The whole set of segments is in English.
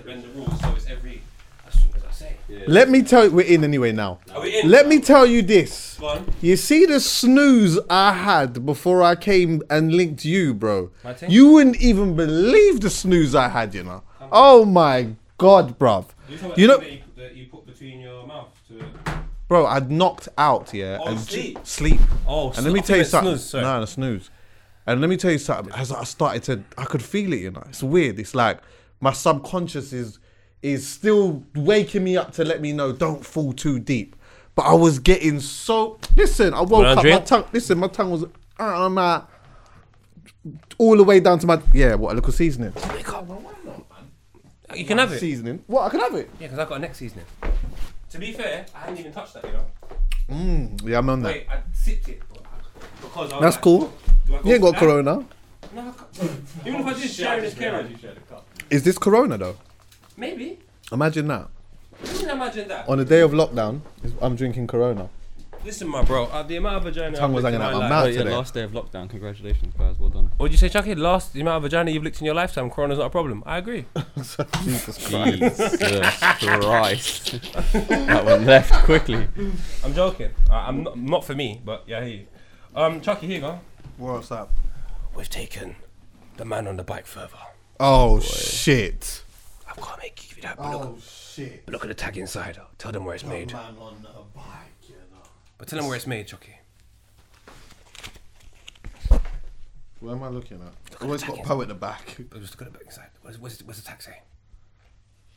to bend the rules, so it's every as soon as I say. Let me tell you, we're in anyway now. Are we in? Let me tell you this. Go on. You see the snooze I had before I came and linked you, bro. My thing? You wouldn't even believe the snooze I had, you know. Oh my god, bruv. You know, that you, that you put between your mouth to. bro, I'd knocked out, yeah, Oh, and sleep. sleep. Oh, And let me tell you something. Snooze, sorry. no, the snooze. And let me tell you something. As I started to, I could feel it. You know, it's weird. It's like my subconscious is is still waking me up to let me know don't fall too deep. But I was getting so. Listen, I woke wanna up. My tongue. Listen, my tongue was. Uh, my, all the way down to my yeah. What a little seasoning. You can have it. Seasoning. What? I can have it. Yeah, because I've got a next seasoning. To be fair, I haven't even touched that, you know. Mm, yeah, I'm on that. Wait, I sipped it. Because I That's like, cool. I go You ain't got for that? Corona. No, I can't. Even if I did share this caring. Is this Corona though? Maybe. Imagine that. You can imagine that. On the day of lockdown, I'm drinking Corona. Listen, my bro, uh, the amount of vagina Tongue I've was licked in hanging out my my life- mouth. Oh, yeah, today. last day of lockdown. Congratulations, guys. Well done. What'd you say, Chuckie? Last, the amount of vagina you've licked in your lifetime, corona's not a problem. I agree. Jesus Christ. Jesus Christ. that one left quickly. I'm joking. Uh, I'm not, not for me, but yeah, I hear you. Um, Chuckie, here you go. What's up? We've taken the man on the bike further. Oh shit. I've got to make you give you that. But look, shit. but look at the tag inside. Tell them where it's made. Man on the bike, you know. But tell them where it's made, Chuckie. Where am I looking at? Always got tag Poe at the back. But just look at the back inside. What's, what's, what's the tag say?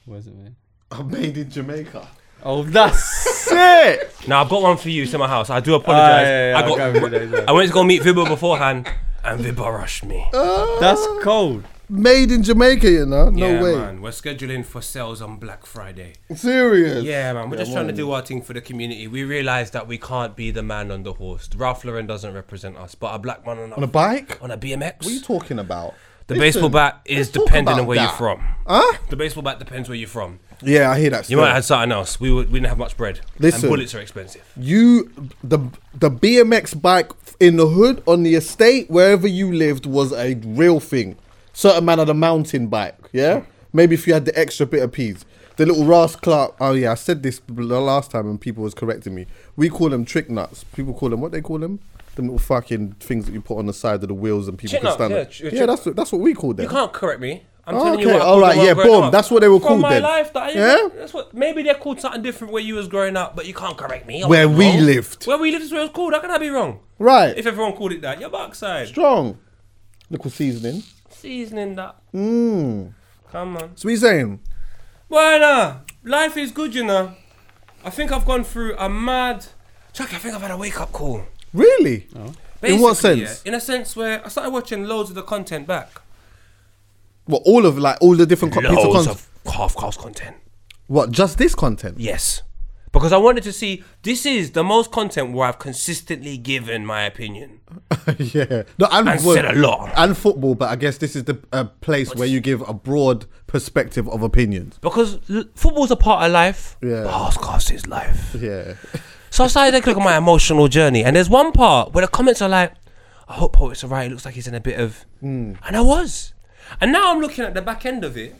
Where's it, made? I'm made in Jamaica. Oh, that's it. Now I've got one for you. It's in my house. I do apologize. Ah, yeah, yeah, I I'll got. with it later. I went to go meet Vibba beforehand, and Vibba rushed me. That's cold. Made in Jamaica, you know? No yeah, way. man. We're scheduling for sales on Black Friday. Serious. Yeah, man. We're just trying to do our thing for the community. We realize that we can't be the man on the horse. Ralph Lauren doesn't represent us, but a black man on a, On a bike? on a BMX. What are you talking about? the Listen, baseball bat is let's dependent on where you're from. Huh? The baseball bat depends where you're from. Yeah, I hear that. You might have had something else. We would, we didn't have much bread. Listen. and bullets are expensive. You the the BMX bike in the hood on the estate wherever you lived was a real thing. Certain man had a mountain bike, yeah. Maybe if you had the extra bit of peas, the little Ross Clark. Oh yeah, I said this the last time and people was correcting me. We call them trick nuts. People call them what they call them. Them little fucking things that you put on the side of the wheels and people can nuts, stand yeah, on. Yeah, that's what, that's what we call them. You can't correct me. I'm Oh, telling you okay, what. I all right, them when I yeah, boom, up. that's what they were From called my then. life, that, Yeah? That's what. Maybe they're called something different where you was growing up, but you can't correct me. I Where we wrong. lived. Where we lived is where it was called. How can I be wrong? right. If everyone called it that, you're backside. Strong. Little seasoning. Seasoning that. Mmm. Come on. So what you saying? Well, nah. Life is good, you know. I think I've gone through a mad. Chuck, I think I've had a wake up call. Really? Oh. In what sense? yeah, in a sense where I started watching loads of the content back. What all of like all the different co- pieces of Loads content? of half cast content. What just this content? Yes. Because I wanted to see this is the most content where I've consistently given my opinion. yeah, no, and, And said a lot. and football, but I guess this is the uh, place where you give a broad perspective of opinions. Because l- football's a part of life. Yeah. Podcast is life. Yeah, So I started to look at my emotional journey, and there's one part where the comments are like, "I hope Poet's alright. It looks like he's in a bit of," Hmm. and I was. And now I'm looking at the back end of it.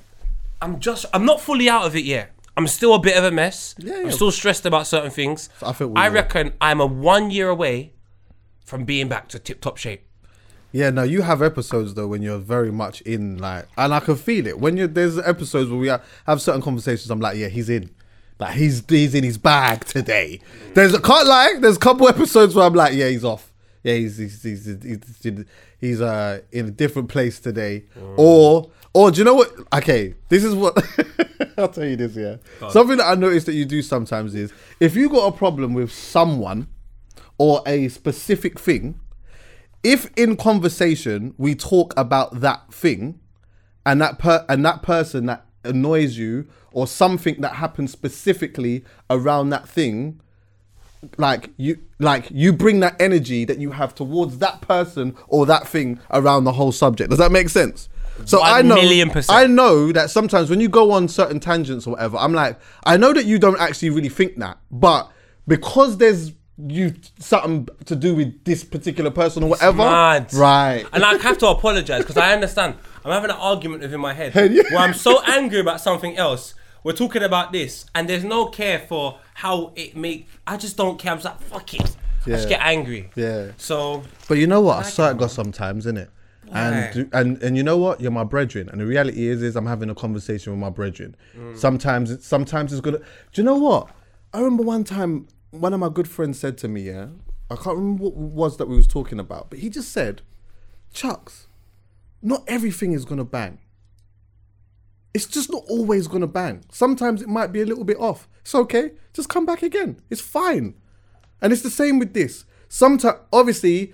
I'm just, I'm not fully out of it yet. I'm still a bit of a mess. Yeah, I'm still stressed about certain things. I we I reckon I'm a one year away from being back to tip top shape. yeah. No, you have episodes though when you're very much in like, and I can feel it when you there's episodes where we have certain conversations. I'm like, yeah, he's in. Like he's he's in his bag today. There's a can't lie. There's a couple episodes where I'm like, yeah, he's off. Yeah, he's he's he's he's, he's, he's uh in a different place today. Or or do you know what? Okay, this is what I'll tell you this. Yeah, something that I noticed that you do sometimes is if you got a problem with someone or a specific thing, if in conversation we talk about that thing and that per and that person that annoys you or something that happens specifically around that thing like you like you bring that energy that you have towards that person or that thing around the whole subject does that make sense so One i know million percent. i know that sometimes when you go on certain tangents or whatever i'm like i know that you don't actually really think that but because there's you something to do with this particular person or whatever mad. right And I have to apologize because I understand. I'm having an argument within my head where I'm so angry about something else. We're talking about this, and there's no care for how it make. I just don't care. I'm just like, fuck it. I just get angry. Yeah. So But you know what? I Like saw it, it got sometimes, innit? And and and you know what? You're my brethren, and the reality is, is I'm having a conversation with my brethren. Mm. Sometimes, it's, sometimes it's good. Do you know what? I remember one time one of my good friends said to me, yeah, I can't remember what was that we was talking about, but he just said, "Chucks, not everything is gonna bang. It's just not always gonna bang. Sometimes it might be a little bit off. It's okay. Just come back again. It's fine." And it's the same with this. Sometimes, obviously,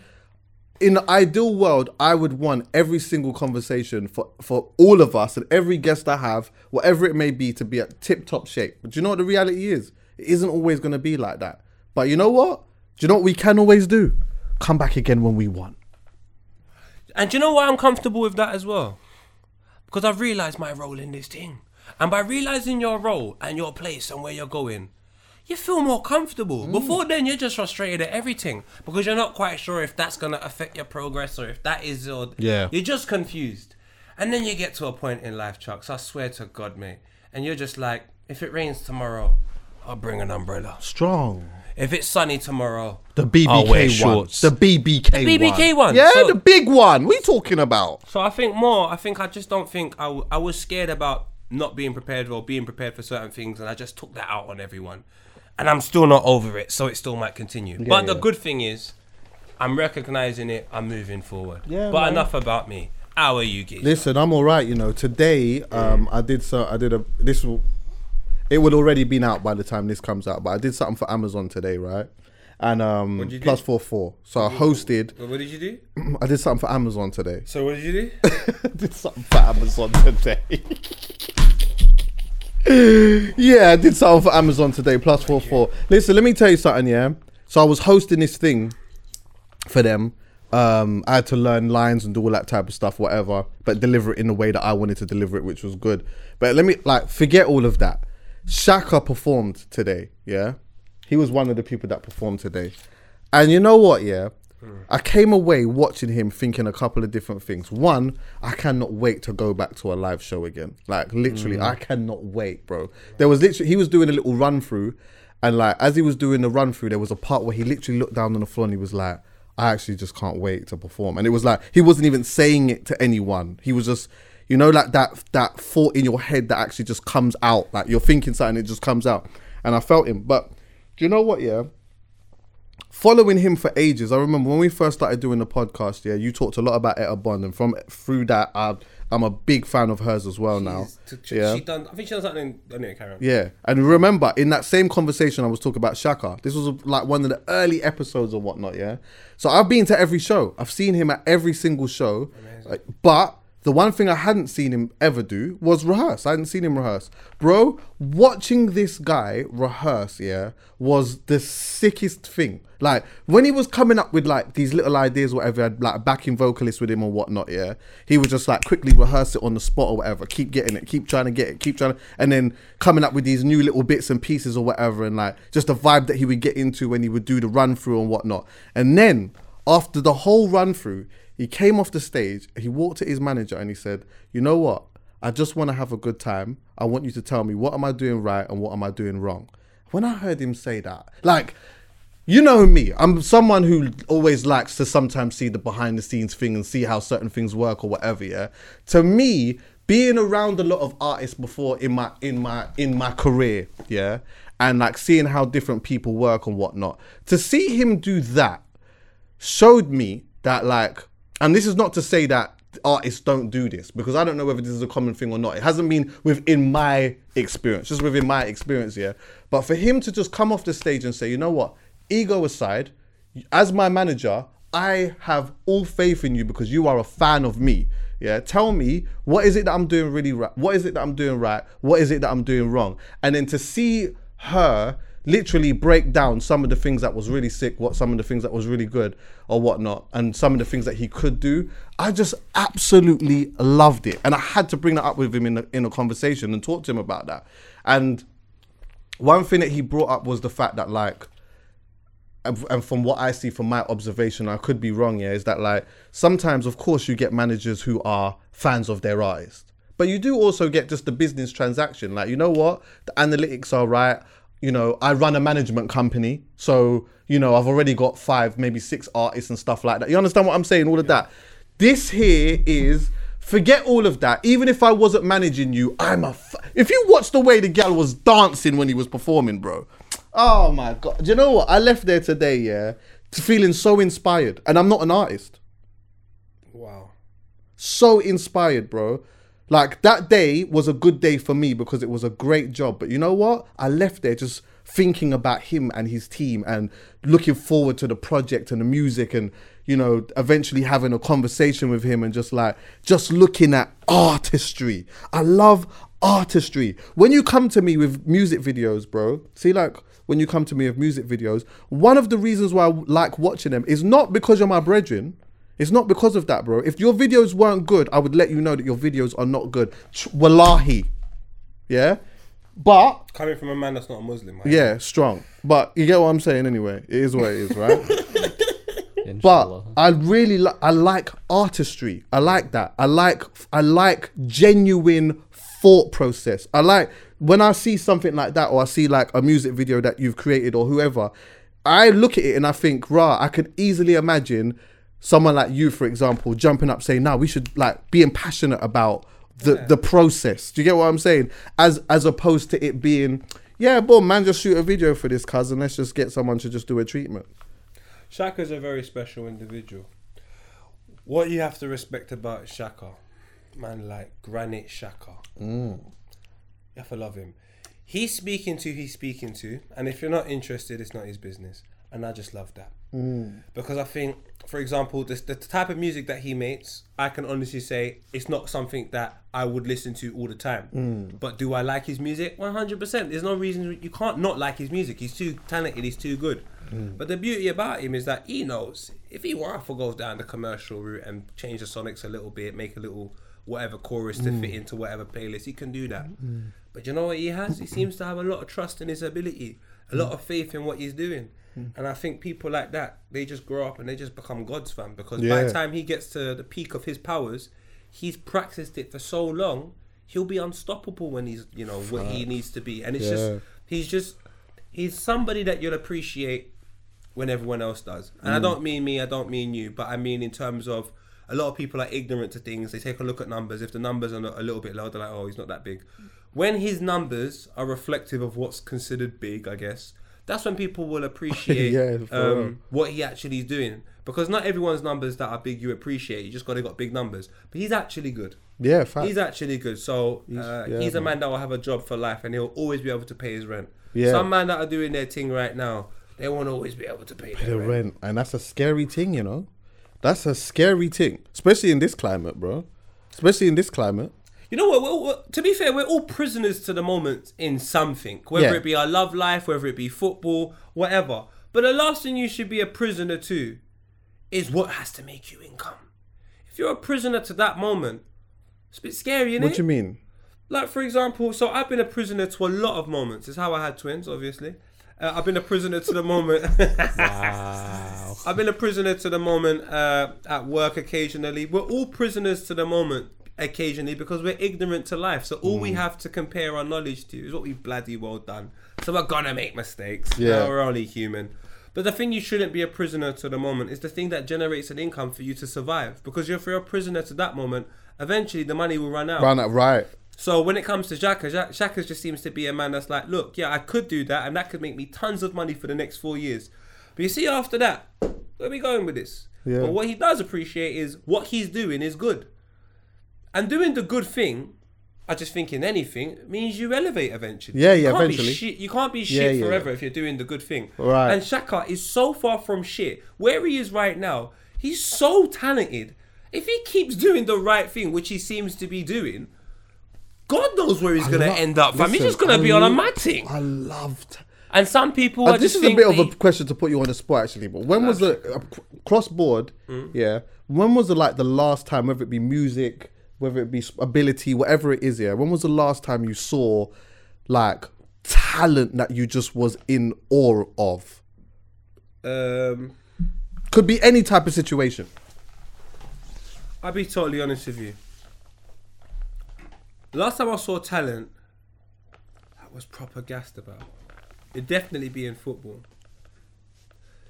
in the ideal world, I would want every single conversation for, for all of us and every guest I have, whatever it may be, to be at tip top shape. But do you know what the reality is? It isn't always going to be like that. But you know what? Do you know what we can always do? Come back again when we want. And do you know why I'm comfortable with that as well? Because I've realised my role in this thing. And by realising your role and your place and where you're going, you feel more comfortable. Mm. Before then, you're just frustrated at everything because you're not quite sure if that's going to affect your progress or if that is. Or Yeah. You're just confused. And then you get to a point in life, Chucks, I swear to God, mate. And you're just like, if it rains tomorrow, I'll bring an umbrella. Strong. If it's sunny tomorrow, The I'll wear BBK one. shorts. The BBK one. BBK one, Yeah, so- the big one. What are you talking about? So I think more. I think I just don't think I, w- I was scared about not being prepared or being prepared for certain things, and I just took that out on everyone. And I'm still not over it, so it still might continue. but the yeah. good thing is, I'm recognizing it. I'm moving forward. Yeah, But man. enough about me. How are you, guys? Listen, I'm all right. You know, today um, I did so. I did a this. will- It would already been out by the time this comes out, but I did something for Amazon today, right? And um, What'd you do? plus four four. So I hosted. What did you do? I did something for Amazon today. So what did you do? I did something for Amazon today. yeah, I did something for Amazon today. Plus four four. Listen, let me tell you something. Yeah. So I was hosting this thing for them. Um, I had to learn lines and do all that type of stuff, whatever, but deliver it in the way that I wanted to deliver it, which was good. But let me like forget all of that. Shakka performed today. Yeah, he was one of the people that performed today, and you know what? Yeah, hmm. I came away watching him thinking a couple of different things. One, I cannot wait to go back to a live show again. Like literally, hmm. I cannot wait, bro. There was literally he was doing a little run through, and like as he was doing the run through, there was a part where he literally looked down on the floor and he was like. I actually just can't wait to perform. And it was like he wasn't even saying it to anyone. He was just, you know, like that that thought in your head that actually just comes out. Like you're thinking something, it just comes out. And I felt him. But do you know what? Yeah, following him for ages. I remember when we first started doing the podcast. Yeah, you talked a lot about Etta Bond, and from through that, I, I'm a big fan of hers as well now. She, yeah. she done. I think she done something. in- Anyway, carry on. Yeah, and remember in that same conversation, I was talking about Shakka. This was like one of the early episodes or whatnot. Yeah, so I've been to every show. I've seen him at every single show, Like, but the one thing I hadn't seen him ever do was rehearse. I hadn't seen him rehearse, bro. Watching this guy rehearse, yeah, was the sickest thing. Like when he was coming up with like these little ideas, whatever, like backing vocalist with him or whatnot, yeah. He would just like quickly rehearse it on the spot or whatever, keep getting it, keep trying to get it, keep trying to, and then coming up with these new little bits and pieces or whatever, and like just the vibe that he would get into when he would do the run through and whatnot. And then after the whole run through, he came off the stage, he walked to his manager and he said, You know what? I just want to have a good time. I want you to tell me what am I doing right and what am I doing wrong. When I heard him say that, like, you know me, I'm someone who always likes to sometimes see the behind the scenes thing and see how certain things work or whatever, yeah. To me, being around a lot of artists before in my in my in my career, yeah, and like seeing how different people work and whatnot, to see him do that showed me that like and this is not to say that artists don't do this because I don't know whether this is a common thing or not. It hasn't been within my experience, just within my experience here. But for him to just come off the stage and say, you know what, ego aside, as my manager, I have all faith in you because you are a fan of me. Yeah, tell me what is it that I'm doing really right? What is it that I'm doing right? What is it that I'm doing wrong? And then to see her literally break down some of the things that was really sick, what some of the things that was really good or whatnot, and some of the things that he could do. I just absolutely loved it, and I had to bring that up with him in a, in a conversation and talk to him about that. And one thing that he brought up was the fact that like and from what I see from my observation, I could be wrong, yeah, is that like sometimes, of course, you get managers who are fans of their artist. But you do also get just the business transaction. Like, you know what? The analytics are right. You know, I run a management company. So, you know, I've already got five, maybe six artists and stuff like that. You understand what I'm saying? All of that. This here is forget all of that. Even if I wasn't managing you, I'm a. F- if you watch the way the gal was dancing when he was performing, bro. Oh my god! Do you know what? I left there today, yeah, feeling so inspired, and I'm not an artist. Wow. So inspired, bro. Like that day was a good day for me because it was a great job. But you know what? I left there just thinking about him and his team and looking forward to the project and the music and you know eventually having a conversation with him and just like just looking at artistry. I love artistry. When you come to me with music videos, bro, see like when you come to me with music videos, one of the reasons why I like watching them is not because you're my brethren. It's not because of that, bro. If your videos weren't good, I would let you know that your videos are not good. Tr- Wallahi. Yeah? But, Coming from a man that's not a Muslim, man. yeah, strong. But you get what I'm saying anyway. It is what it is, right? But I really li- I like artistry. I like that. I like I like genuine thought process. I like when I see something like that or I see like a music video that you've created or whoever, I look at it and I think, rah, I could easily imagine someone like you, for example, jumping up saying, "No, we should like being passionate about the the process." Do you get what I'm saying? As as opposed to it being, yeah, boom, man, just shoot a video for this cousin. Let's just get someone to just do a treatment. Shakka's a very special individual. What you have to respect about Shakka, man, like Granit Xhaka, mm. you have to love him. He's speaking to he's speaking to, and if you're not interested, it's not his business. And I just love that Mm. because I think, for example, this, the type of music that he makes, I can honestly say it's not something that I would listen to all the time. Mm. But do I like his music? One hundred percent. There's no reason you can't not like his music. He's too talented. He's too good. Mm. But the beauty about him is that he knows if he wants to go down the commercial route and change the sonics a little bit, make a little whatever chorus to fit into whatever playlist, he can do that. But you know what he has? He seems to have a lot of trust in his ability, a lot of faith in what he's doing. Hmm. And I think people like that, they just grow up and they just become God's fan because by the time he gets to the peak of his powers, he's practiced it for so long, he'll be unstoppable when he's, you know, what he needs to be. And it's Yeah. just, he's just, he's somebody that you'll appreciate when everyone else does. And I hmm. don't mean me, I don't mean you, but I mean in terms of a lot of people are ignorant to things. They take a look at numbers. If the numbers are a little bit low, they're like, oh, he's not that big. When his numbers are reflective of what's considered big, I guess, that's when people will appreciate Yeah, um, what he actually is doing. Because not everyone's numbers that are big you appreciate. You just got to got big numbers. But he's actually good. Yeah, fact. He's actually good. So uh, yeah, he's a man. that will have a job for life and he'll always be able to pay his rent. Yeah. Some man that are doing their thing right now, they won't always be able to pay their the rent. rent, and that's a scary thing, you know. That's a scary thing, especially in this climate, bro. Especially in this climate. You know what? We're, we're- to be fair, we're all prisoners to the moment in something, whether Yeah. it be our love life, whether it be football, whatever. But the last thing you should be a prisoner to is what has to make you income. If you're a prisoner to that moment, it's a bit scary, isn't What it? do you mean? Like for example, so I've been a prisoner to a lot of moments. It's how I had twins, obviously. Uh, I've been a prisoner to the moment. Wow. I've been a prisoner to the moment uh, at work occasionally. We're all prisoners to the moment occasionally because we're ignorant to life. So all Mm. we have to compare our knowledge to is what we've bloody well done. So we're gonna make mistakes. Yeah. We're only human. But the thing you shouldn't be a prisoner to the moment is the thing that generates an income for you to survive. Because if you're a prisoner to that moment, eventually the money will run out. Round that right. So when it comes to Shakka, Xha- Shakka just seems to be a man that's like, look, yeah, I could do that, and that could make me tons of money for the next four years. But you see, after that, where are we going with this? Yeah. But what he does appreciate is what he's doing is good, and doing the good thing. I just think in anything means you elevate eventually. Yeah, yeah, can't eventually. shit- you can't be shit yeah, forever yeah. if you're doing the good thing. Right. And Shakka is so far from shit. Where he is right now, he's so talented. If he keeps doing the right thing, which he seems to be doing, God knows where he's gonna end up. fam. He's just gonna be on a matting. I loved. And some people, Uh, I this is a bit of a question to put you on the spot, actually. But when was the uh, cross board? Mm. Yeah. When was the like the last time, whether it be music, whether it be ability, whatever it is? Yeah. When was the last time you saw like talent that you just was in awe of? Um, Could be any type of situation. I'll be totally honest with you. Last time I saw talent, I was proper gassed about. It'd definitely be in football.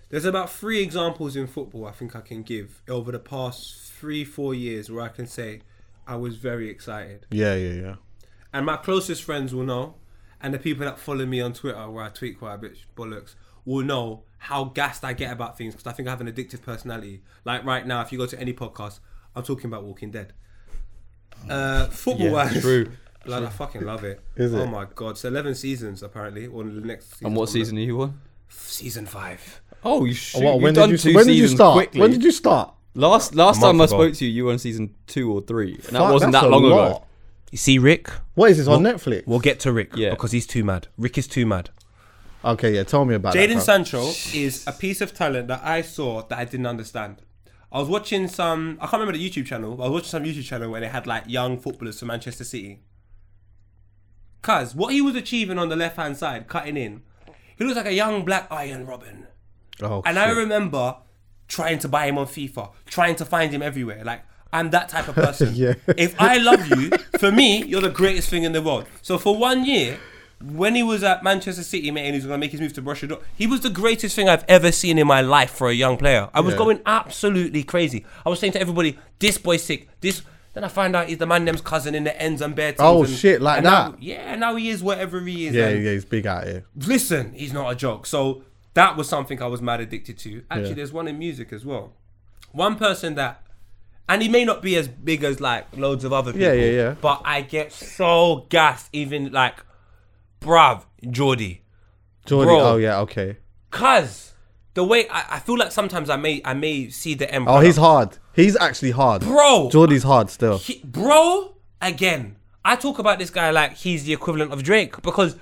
There's about three examples in football I think I can give over the past three, four years where I can say I was very excited. Yeah, yeah, yeah. And my closest friends will know, and the people that follow me on Twitter, where I tweet quite a bit bollocks, will know how gassed I get about things because I think I have an addictive personality. Like right now, if you go to any podcast, I'm talking about Walking Dead. Uh, football wise, true. Blood, I fucking love it. Is it? Oh it? my god! So eleven seasons apparently, or the next. Season And what season are you on? Season five. Oh, you shoot. What, You've when done did two you when did you start? quickly. When did you start? Last last time I ago. spoke to you, you were on season two or three, and that Fuck, wasn't that's that a long lot. ago. You see, Rick. What is this on Netflix? We'll get to Rick Yeah. because he's too mad. Rick is too mad. Okay, yeah. Tell me about that. Jadon. Sancho is a piece of talent that I saw that I didn't understand. I was watching some, I can't remember the YouTube channel, but I was watching some YouTube channel where they had like young footballers from Manchester City. Cuz what he was achieving on the left hand side, cutting in, he looks like a young black Arjen Robben. Oh, And I shit. remember trying to buy him on FIFA, trying to find him everywhere. Like, I'm that type of person. Yeah. If I love you, for me, you're the greatest thing in the world. So for one year, when he was at Manchester City, mate, and he was going to make his move to Borussia Dortmund, he was the greatest thing I've ever seen in my life for a young player. I was Yeah. going absolutely crazy. I was saying to everybody, this boy's sick. This. Then I find out he's the man them's cousin in the ends and bare teams. Oh, and- shit, like and now- that? yeah, now he is whatever he is. Yeah, yeah. He's big out here. listen, he's not a joke. So that was something I was mad addicted to. Actually, Yeah. there's one in music as well. One person that, and he may not be as big as like loads of other people. Yeah, yeah, yeah. But I get so gassed, even like, bruv, Jordy. Jordy. Oh yeah. Okay. cause the way I, I feel like sometimes I may I may see the end. Oh, he's hard. He's actually hard. bro. Jordy's hard still. He- bro, again, I talk about this guy like he's the equivalent of Drake because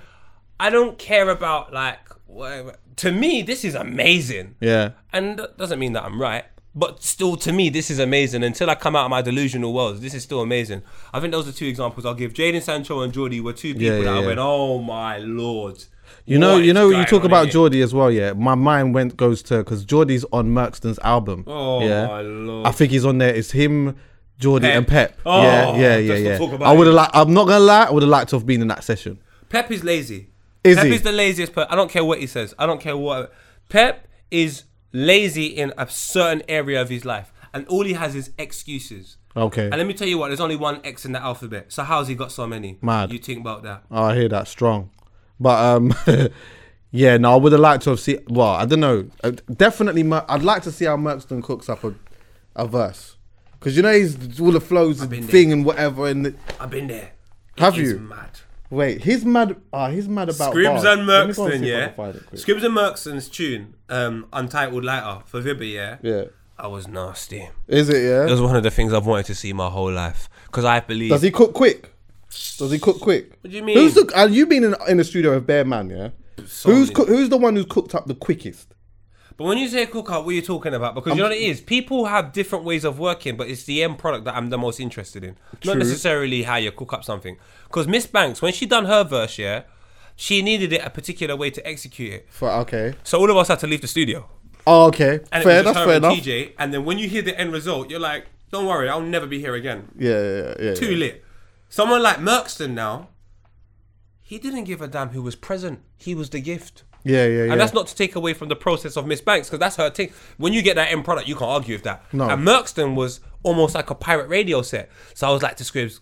I don't care about like whatever. To me, this is amazing. Yeah. And that doesn't mean that I'm right. But still, to me, this is amazing. Until I come out of my delusional world, this is still amazing. I think those are two examples I'll give. Jadon Sancho and Jordy were two people Yeah, yeah, that I yeah. went, oh my lord. You know, you know, you talk about? Geordie as well. Yeah, my mind went goes to because Geordie's on Merkston's album. Oh yeah. my lord. I think he's on there. It's him, Geordie, Pep. and Pep. Oh, yeah, yeah, yeah, yeah. I would have liked. I'm not gonna lie. I would have liked to have been in that session. Pep is lazy. Is Pep he? is the laziest person. I don't care what he says. I don't care what. Pep is lazy in a certain area of his life, and all he has is excuses. Okay. And let me tell you what, there's only one X in the alphabet. So how's he got so many? Mad. You think about that? Oh, I hear that strong, but um, yeah, no, I would have liked to have seen. Well, I don't know. Uh, Definitely, Mer- I'd like to see how Merkston cooks up a, a verse because you know he's all the flows and been there. thing and whatever. And the, I've been there. Have It is you? Mad. Wait, he's mad. Ah, he's mad about Scribs bars. and Let me go Merkston, see if I yeah. can find it quick. Scribs and Merkston's tune, um, Untitled Lighter for Vibber, yeah. Yeah, I was nasty. is it? Yeah. It was one of the things I've wanted to see my whole life because I believe. Does he cook quick? Does he cook quick? What do you mean? Who's the? And you been in in the studio with Bear Man, yeah? So who's many- coo- who's the one who's cooked up the quickest? But when you say cook up, what are you talking about? Because you know what it is? People have different ways of working, but it's the end product that I'm the most interested in. Not necessarily how you cook up something. Because Miss Banks, when she done her verse, yeah, she needed it a particular way to execute it. For okay. So all of us had to leave the studio. Oh, okay. And fair. That's fair enough. TJ. And then when you hear the end result, you're like, don't worry, I'll never be here again. Yeah, yeah, yeah. Too yeah. lit. Someone like Merkston now, he didn't give a damn who was present. He was the gift. Yeah, yeah, yeah. And that's not to take away from the process of Miss Banks, because that's her thing. When you get that end product, you can't argue with that. No. And Merkston was almost like a pirate radio set. So I was like to Scribs,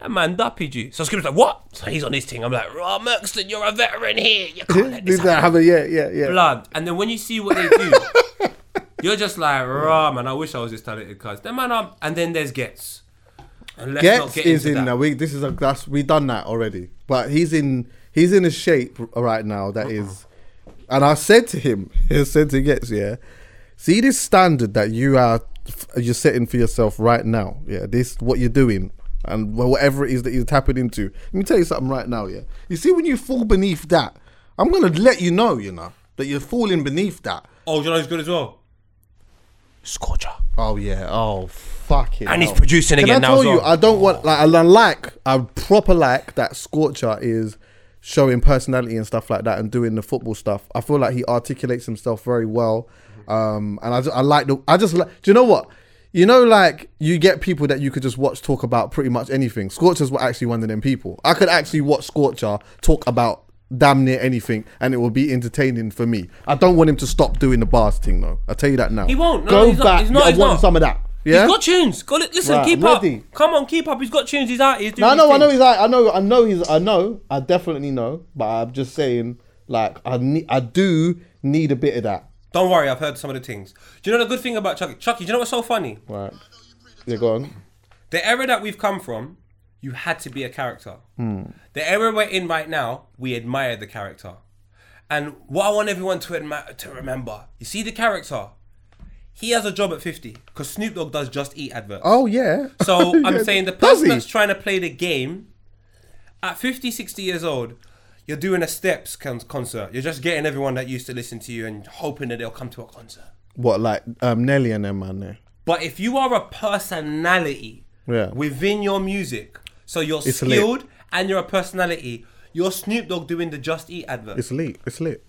that man duppied you. So Scribs like, what? So he's on his thing. I'm like, oh, Merkston, you're a veteran here. You can't let this that happen. have a yeah, yeah, yeah. Blood. And then when you see what they do, you're just like, rah, man, I wish I was this talented, cuz. Then, man, I'm, and then there's Ghetts. And let's not Ghetts get is into in that. now. We this is a that's we done that already. But he's in he's in a shape right now that is, and I said to him, I said to Ghetts, yeah, see this standard that you are you're setting for yourself right now. Yeah, this what you're doing. And whatever it is that you're tapping into, let me tell you something right now. Yeah, you see when you fall beneath that, I'm gonna let you know, you know, that you're falling beneath that. Oh, you know who's good as well? Scorcher. Oh yeah. Oh fuck it. And he's producing Can again I now tell as you, well. I don't want like I like I proper like that Scorcher is showing personality and stuff like that and doing the football stuff. I feel like he articulates himself very well. Um, and I, I like the I just like. Do you know what? You know, like you get people that you could just watch talk about pretty much anything. Scorchers were actually one of them people. I could actually watch Scorcher talk about damn near anything, and it will be entertaining for me. I don't want him to stop doing the bars thing, though. I tell you that now. He won't. No, Go he's not- back. he's not, I he's want not. some of that. Yeah. He's got tunes. Go li- listen, Right, keep up. Come on, keep up. He's got tunes. He's out. He's doing No, his no, I know he's like, I know, I know he's, I know, I definitely know, but I'm just saying, like, I need, I do need a bit of that. Don't worry, I've heard some of the things. Do you know the good thing about Chuckie? Chuckie, do you know what's so funny? Right. Yeah, go on. The era that we've come from, you had to be a character. Hmm. The era we're in right now, we admire the character. And what I want everyone to admi- to remember, you see the character. He has a job at 50 because Snoop Dogg does Just Eat adverts. Oh yeah. So I'm Yeah. saying the person that's trying to play the game at 50, 60 years old, you're doing a Steps con- concert. You're just getting everyone that used to listen to you and hoping that they'll come to a concert. What like um Nelly and them man there? But if you are a personality Yeah. within your music, so you're It's lit. skilled and you're a personality, you're Snoop Dogg doing the Just Eat advert. It's lit. It's lit.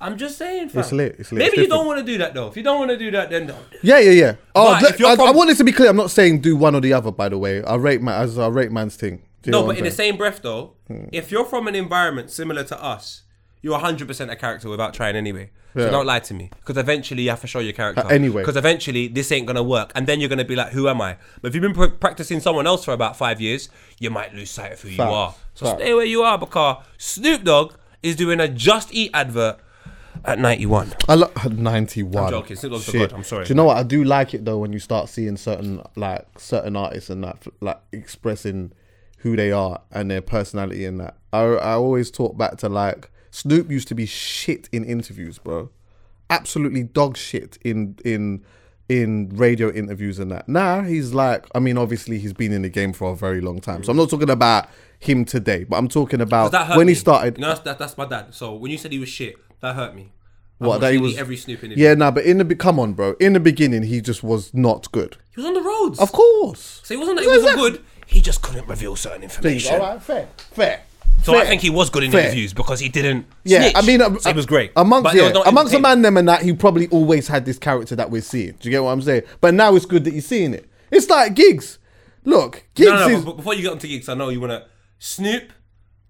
I'm just saying, fam. It's lit, it's lit, Maybe it's you different. don't want to do that though. If you don't want to do that, then don't. Yeah, yeah, yeah. Oh, let- if you're I, I want this to be clear. I'm not saying do one or the other. By the way, I rate my as I rate man's thing. No, but in the same breath though, Hmm. if you're from an environment similar to us, you're 100% a character without trying anyway. Yeah. So don't lie to me. Because eventually you have to show your character. Uh, anyway. Because eventually this ain't going to work. And then you're going to be like, who am I? But if you've been pr- practicing someone else for about five years, you might lose sight of who you are. So stay where you are because Snoop Dogg is doing a Just Eat advert at 91. I love 91. I'm joking. Snoop Dogg's a Shit. god. I'm sorry. Do you know what? I do like it though when you start seeing certain like certain artists and that like expressing who they are and their personality and that. I I always talk back to like Snoop used to be shit in interviews, bro. Absolutely dog shit in in in radio interviews and that. Now he's like, I mean, obviously he's been in the game for a very long time. So I'm not talking about him today, but I'm talking about That hurt when he started. You know, that's, that, that's my dad. So when you said he was shit, that hurt me. I What that he was every Snoop interview. Yeah, no, but in the be- come on, bro. In the beginning, he just was not good. He was on the roads. Of course. So he wasn't that he wasn't good. He just couldn't reveal certain information. All right, fair, fair. So fair. I think he was good in Fair. interviews because he didn't. Yeah, snitch. I mean, uh, so he was great. amongst yeah, was amongst the man them and that. He probably always had this character that we're seeing. Do you get what I'm saying? But now it's good that you're seeing it. It's like gigs. Look, gigs No, no, is but before you get onto gigs, I know you wanna Snoop.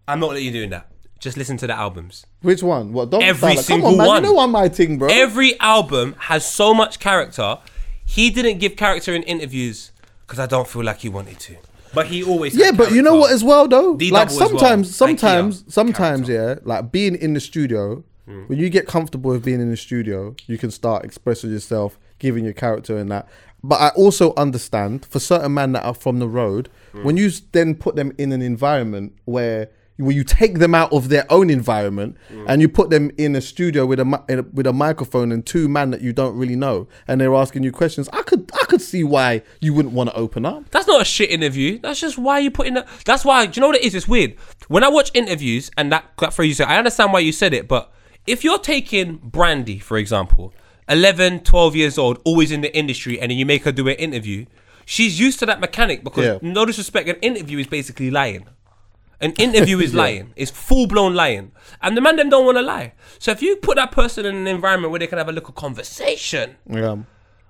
I'm not letting you doing that. Just listen to the albums. which one? What? Dog Every Style? single Come on, man. one. You know I'm my thing, bro. Every album has so much character. He didn't give character in interviews because I don't feel like he wanted to. But he always. yeah, had but you know what as well though? D-Double like as well. sometimes, Ikea. sometimes, sometimes, yeah. Like being in the studio, Hmm. when you get comfortable with being in the studio, you can start expressing yourself, giving your character and that. But I also understand for certain men that are from the road, Hmm. when you then put them in an environment where where you take them out of their own environment Hmm. and you put them in a studio with a, in a with a microphone and two men that you don't really know and they're asking you questions, I could I could see why you wouldn't want to open up. That's not a shit interview. That's just why you put in. The, that's why. Do you know what it is? It's weird. When I watch interviews and that, that phrase you said, I understand why you said it. But if you're taking Brandy, for example, 11, 12 years old, always in the industry, and then you make her do an interview, she's used to that mechanic because, Yeah. no disrespect, an interview is basically lying. An interview is lying. It's full blown lying. And the man them don't want to lie. So if you put that person in an environment where they can have a little conversation, Yeah.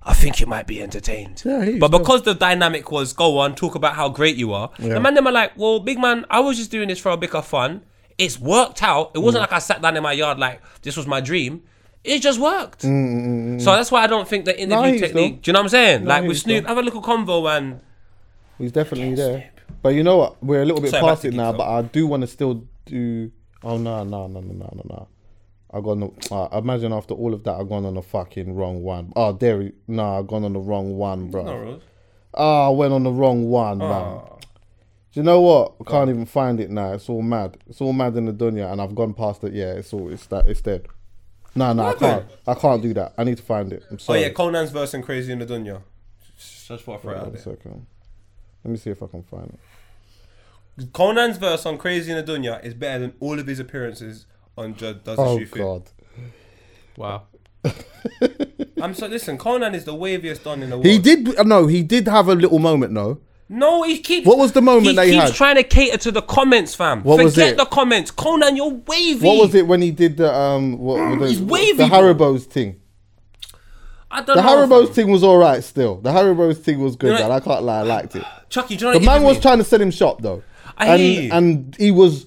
I think you might be entertained. Yeah, but because the dynamic was go on, talk about how great you are, the man them are like, well, big man, I was just doing this for a bit of fun. It's worked out. It Mm. wasn't like I sat down in my yard like this was my dream. It just worked. Mm, mm, mm, so that's why I don't think the interview he's technique. Do you know what I'm saying? like with Snoop, have a little convo and He's definitely there. But you know what? We're a little bit Sorry, past it now, but I do want to still do. Oh no, no, no, no, no, no, no. I gone. on- Uh, imagine after all of that, I've gone on the fucking wrong one. Oh, there. No, I've gone on the wrong one, bro. Oh, I went on the wrong one, man. Do you know what? I can't even find it now. It's all mad. It's all mad in the dunya, and I've gone past it. Yeah, it's all. It's that. It's dead. No, no, I can't. I can't do that. I need to find it. I'm Oh sorry. yeah, Konan's verse and Crazy in the Dunya. Just what I throw it out there. second. Let me see if I can find it. Konan's verse on Crazy in the Dunya is better than all of his appearances on Judd Does Oh Shoe God. Wow. I'm so listen. Konan is the waviest don in the world. He did. uh, No, he did have a little moment though. No, he keeps. What was the moment he that he keeps had? trying to cater to the comments, fam. What Forget was it? the comments. Konan, you're wavy. What was it when he did the um what, what the, He's wavy, the. Haribo's thing? I don't The know. Haribo's fam. thing was all right. Still, the Haribo's thing was good, You know- man. I can't lie, I liked it. Chuckie, do you know The man was me? trying to sell him shop though. I and, and he was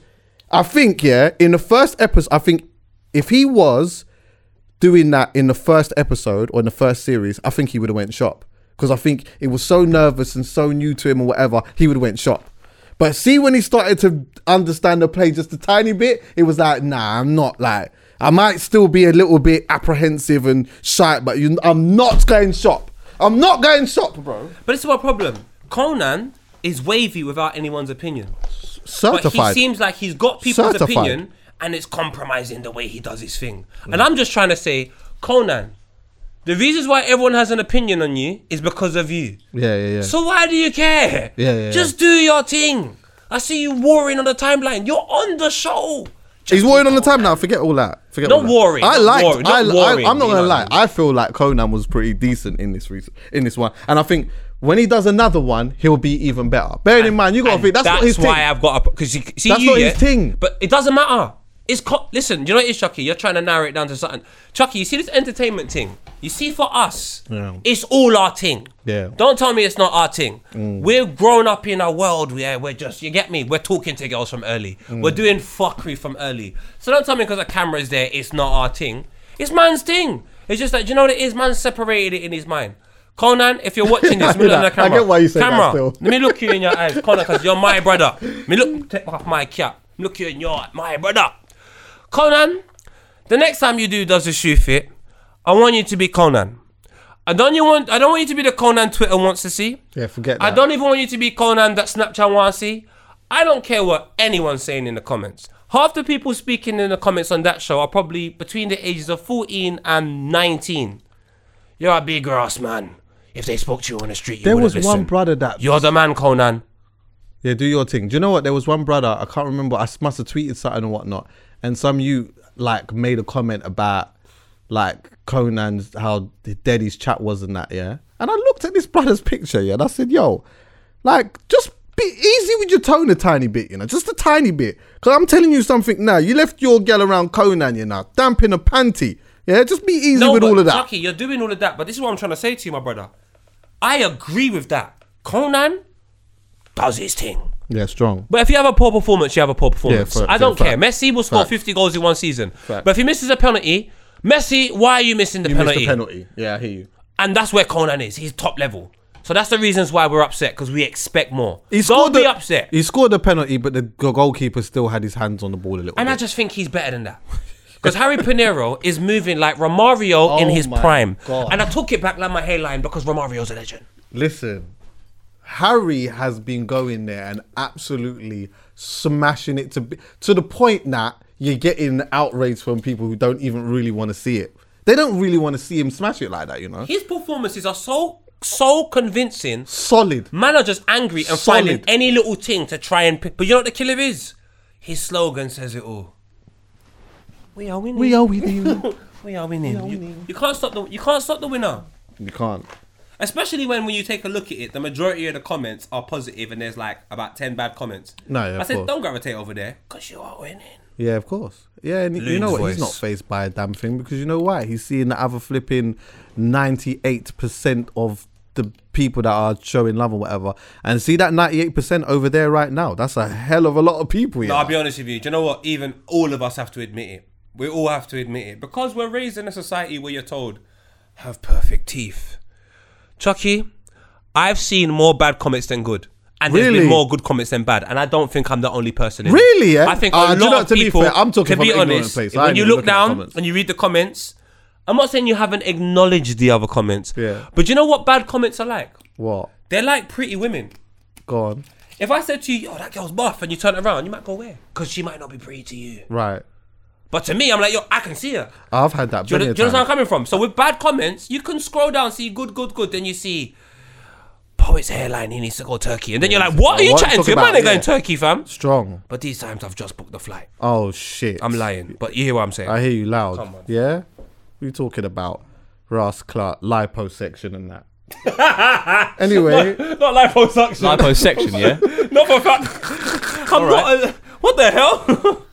I think, yeah, in the first episode I think if he was doing that in the first episode or in the first series, I think he would have went shop. Because I think it was so nervous and so new to him or whatever, he would have went shop. But see when he started to understand the play just a tiny bit, it was like, nah, I'm not like I might still be a little bit apprehensive and shy, but you, I'm not going shop. I'm not going shop, bro. But this is my problem. Konan is wavy without anyone's opinion. Certified. But he seems like he's got people's Certified. opinion and it's compromising the way he does his thing. And I'm just trying to say, Konan, the reasons why everyone has an opinion on you is because of you. yeah, yeah, yeah. So why do you care? Yeah, yeah, Just do your thing. I see you warring on the timeline. You're on the show. He's warring on the time now. Forget all that. Forget Not all that. warring, I like. not I, I'm not gonna lie. I feel like Konan was pretty decent in this reason, in this one, and I think when he does another one, he'll be even better. Bearing in mind, you got to And think that's, not his why thing. I've got because see That's you not yeah, his thing. But it doesn't matter. It's co- listen. You know what it is, Chuckie? You're trying to narrow it down to something. Chuckie, you see this entertainment thing. You see, for us, Yeah. it's all our thing. Yeah. Mm. Don't tell me it's not our thing. We're grown up in a world where we're just. You get me? We're talking to girls from early. Mm. We're doing fuckery from early. So don't tell me because the camera's there, it's not our thing. It's man's thing. It's just that you know what it is. Man separated it in his mind. Konan, if you're watching this, me look the I get why you say that camera, still. let me look you in your eyes, Konan, because you're my brother. Me look, take off my cap. Look you in your my brother. Konan, the next time you do does a shoe fit, I want you to be Konan. I don't you want I don't want you to be the Konan Twitter wants to see. Yeah, forget I don't even want you to be Konan that Snapchat wants to see. I don't care what anyone's saying in the comments. Half the people speaking in the comments on that show are probably between the ages of 14 and 19. You're a big ass man. If they spoke to you on the street, you There was one brother that You're the man, Konan. Yeah, do your thing. Do you know what? There was one brother, I can't remember, I must have tweeted something or whatnot. And some you like made a comment about like Konan's how dead his chat was and that, yeah. And I looked at this brother's picture, yeah, and I said, yo, like, just be easy with your tone a tiny bit, you know, just a tiny bit. Cause I'm telling you something now. You left your girl around Konan, you know, damping a panty. Yeah, just be easy with but all of that. Chuckie, you're doing all of that, but this is what I'm trying to say to you, my brother. I agree with that. Konan does his thing. Yeah, strong. But if you have a poor performance, you have a poor performance. fair- I don't care. fact. Messi will score Fact. 50 goals in one season. But if he misses a penalty, Messi, why are you missing the You penalty? missed the penalty. Yeah, I hear you. And that's where Konan is. He's top level. So that's the reasons why we're upset because we expect more. He Don't scored be the, upset. He scored the penalty, but the goalkeeper still had his hands on the ball a little And I just think he's better than that. Because Harry Pinero is moving like Romario in Oh his prime. God. And I took it back like my hairline because Romario's a legend. Listen, Harry has been going there and absolutely smashing it to be, to the point that you're getting outrage from people who don't even really want to see it. They don't really want to see him smash it like that, you know. His performances are so so convincing. Solid. Man are just angry and Solid. finding any little thing to try and pick. But you know what the killer is? His slogan says it all. We are winning. We are with you. We are winning. You, you can't stop the you can't stop the winner. you can't. Especially when when you take a look at it, the majority of the comments are positive and there's like about ten bad comments. No, yeah, I of said course. don't gravitate over there because you are winning. Yeah, of course. Yeah, and you know Loon's what? He's not voice. phased by a damn thing because you know why? He's seeing the other flipping ninety-eight percent of the people that are showing love or whatever, and see that ninety-eight percent over there right now. That's a hell of a lot of people. No, I'll be honest with you. Do you know what? Even all of us have to admit it. We all have to admit it because we're raised in a society where you're told have perfect teeth. Chuckie, I've seen more bad comments than good. And there's Really? been more good comments than bad, and I don't think I'm the only person. In Really, yeah? I think a Uh, do you lot know, of to be people. fair, I'm talking to from be an ignorant honest, place. I when ain't you even look looking at down comments. and you read the comments, I'm not saying you haven't acknowledged the other comments. Yeah. But you know what bad comments are like? What? They're like pretty women. Go on. If I said to you, "Oh, that girl's buff," and you turn around, you might go, "Where?" Because she might not be pretty to you. Right. But to me, I'm like, "Yo, I can see her." I've had that. Do you, know, do you know where I'm coming from? So with bad comments, you can scroll down, see good, good, good. Then you see poet's hairline. He needs to go Turkey, and then you're like, "What are you What chatting to? talking Man, about? they're going Yeah. Turkey, fam." Strong. But these times, I've just booked the flight. Oh shit. I'm lying, but you hear what I'm saying? I hear you loud. Come. Yeah. What are you talking about? Ras Clark liposuction and that. anyway, not liposuction. Liposuction, yeah? not for fact. I'm not. A, what the hell?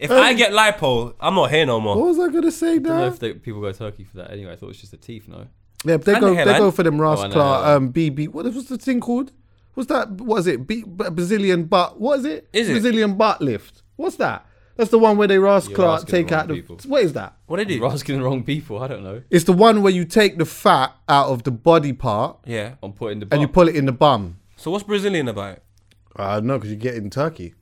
If I get lipo, I'm not here no more. what was I gonna say I don't know now? if they, people go to Turkey for that anyway. I thought it was just the teeth, no? Yeah, they And go the they hairline. go for them Oh, I Ras know, Clark, yeah. um, BB. What was the thing called? What's that? What is it? B, B- Brazilian butt. What is it? Is it? Brazilian butt lift? What's that? That's the one where they Ras You're Clark asking the take wrong out the. people. What is that? What did do? You're asking the wrong people. I don't know. It's the one where you take the fat out of the body part Yeah. I'm putting the. and you bum. pull it in the bum. So what's Brazilian about it? I don't know because you get it in Turkey.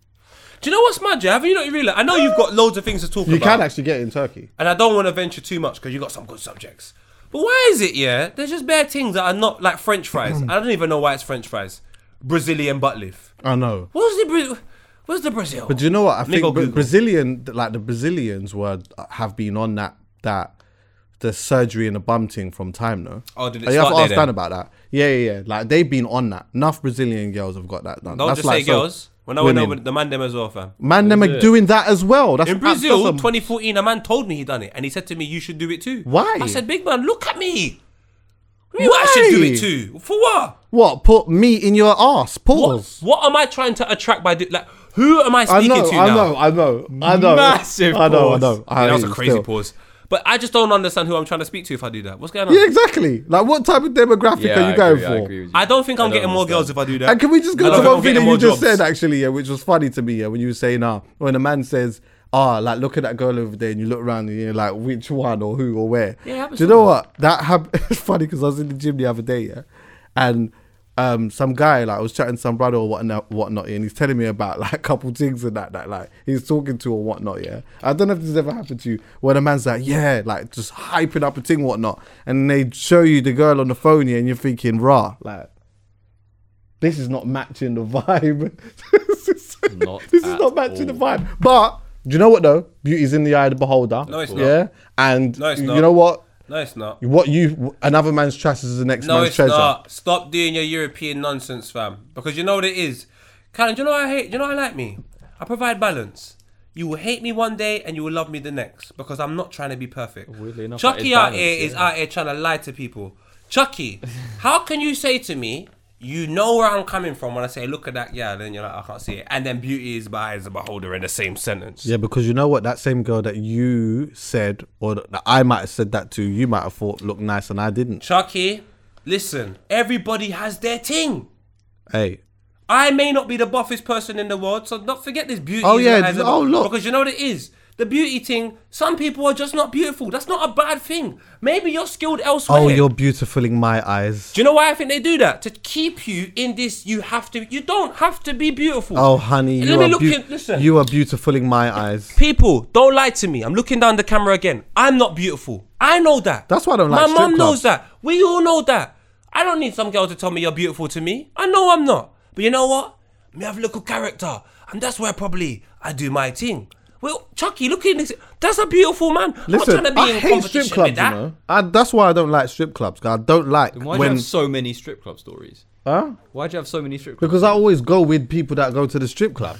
Do you know what's mad, Have You not realize. I know you've got loads of things to talk You about. You can actually get it in Turkey. and I don't want to venture too much because you've got some good subjects. But why is it, yeah? There's just bare things that are not like French fries. I don't even know why it's French fries. Brazilian butt lift. I know. What's the Bra- Where's the Brazil? But do you know what? I think Bra- Brazilian, like the Brazilians, were have been on that that the surgery and the bum thing from time, no? Oh, did it you have to ask? Dan about that. Yeah, yeah, yeah. Like they've been on that. Enough Brazilian girls have got that done. don't That's just like say so- girls. When I went women. over the man them as well, fam. Man, them are it? doing that as well. That's In Brazil, that's a- 2014, a man told me he done it, and he said to me, "You should do it too." Why? I said, "Big man, look at me. You I should do it too. For what? what? Put meat in your ass. Pause. What am I trying to attract by do- like? Who am I I know, to I now? know, I know, I know. Massive I know, I pause. know. I Yeah, that was a crazy still. pause. But I just don't understand who I'm trying to speak to if I do that. What's going on? Yeah, exactly. Like, what type of demographic Yeah, are I you going agree, I for? agree with you. I don't think I'm don't getting more girls if I do that. And can we just go to think one I'm thing that you just jobs. said actually, yeah, which was funny to me, yeah, when you were saying, ah, when a man says, ah, like look at that girl over there, and you look around and you're like, which one or who or where? Yeah, it happens Do you know what? That happened. It's funny because I was in the gym the other day, yeah, and um, some guy like I was chatting to some brother or whatnot, whatnot, and he's telling me about like a couple things and that, that like he's talking to or whatnot, yeah. I don't know if this has ever happened to you, where the man's like, yeah, like just hyping up a thing, whatnot, and they show you the girl on the phone, yeah, and you're thinking, rah, like this is not matching the vibe. this is Not this is not matching the vibe. But do you know what though? Beauty's in the eye of the beholder. No, it's not. Yeah, and No, it's you not. know what? No, it's not. What you another man's trash is the next No, man's it's treasure. not. Stop doing your European nonsense, fam. Because you know what it is. Callum, do you know what I hate? Do you know what I like me? I provide balance. You will hate me one day and you will love me the next because I'm not trying to be perfect. Weirdly enough, that Chuckie out balance, here is yeah. out here trying to lie to people. Chuckie, how can you say to me, you know where I'm coming from when I say, look at that, yeah, then you're like, I can't see it. And then beauty is by as a beholder in the same sentence. Yeah, because you know what? That same girl that you said, or that I might have said that to, you might have thought looked nice and I didn't. Chuckie, listen, everybody has their thing. Hey, I may not be the buffest person in the world, so don't forget this beauty. Oh, yeah, oh, look. because you know what it is. The beauty thing. Some people are just not beautiful. That's not a bad thing. Maybe you're skilled elsewhere. oh, you're beautifulling my eyes. Do you know why I think they do that? To keep you in this, you have to. You don't have to be beautiful. Oh, honey, you are, beau- in- listen. you are beautifulling my eyes. People, don't lie to me. I'm looking down the camera again. I'm not beautiful. I know that. That's why I don't My like strip mum knows that. We all know that. I don't need some girl to tell me you're beautiful to me. I know I'm not. But you know what? Me have a little character. And that's where probably I do my thing. Well, Chuckie, look at this. That's a beautiful man. I'm Listen, not trying to be I in hate competition strip clubs. with You know, I, that's why I don't like strip clubs. 'cause I don't like Why do you when. have so many strip club stories? huh? Why do you have so many strip clubs? Because I always go with people that go to the strip club.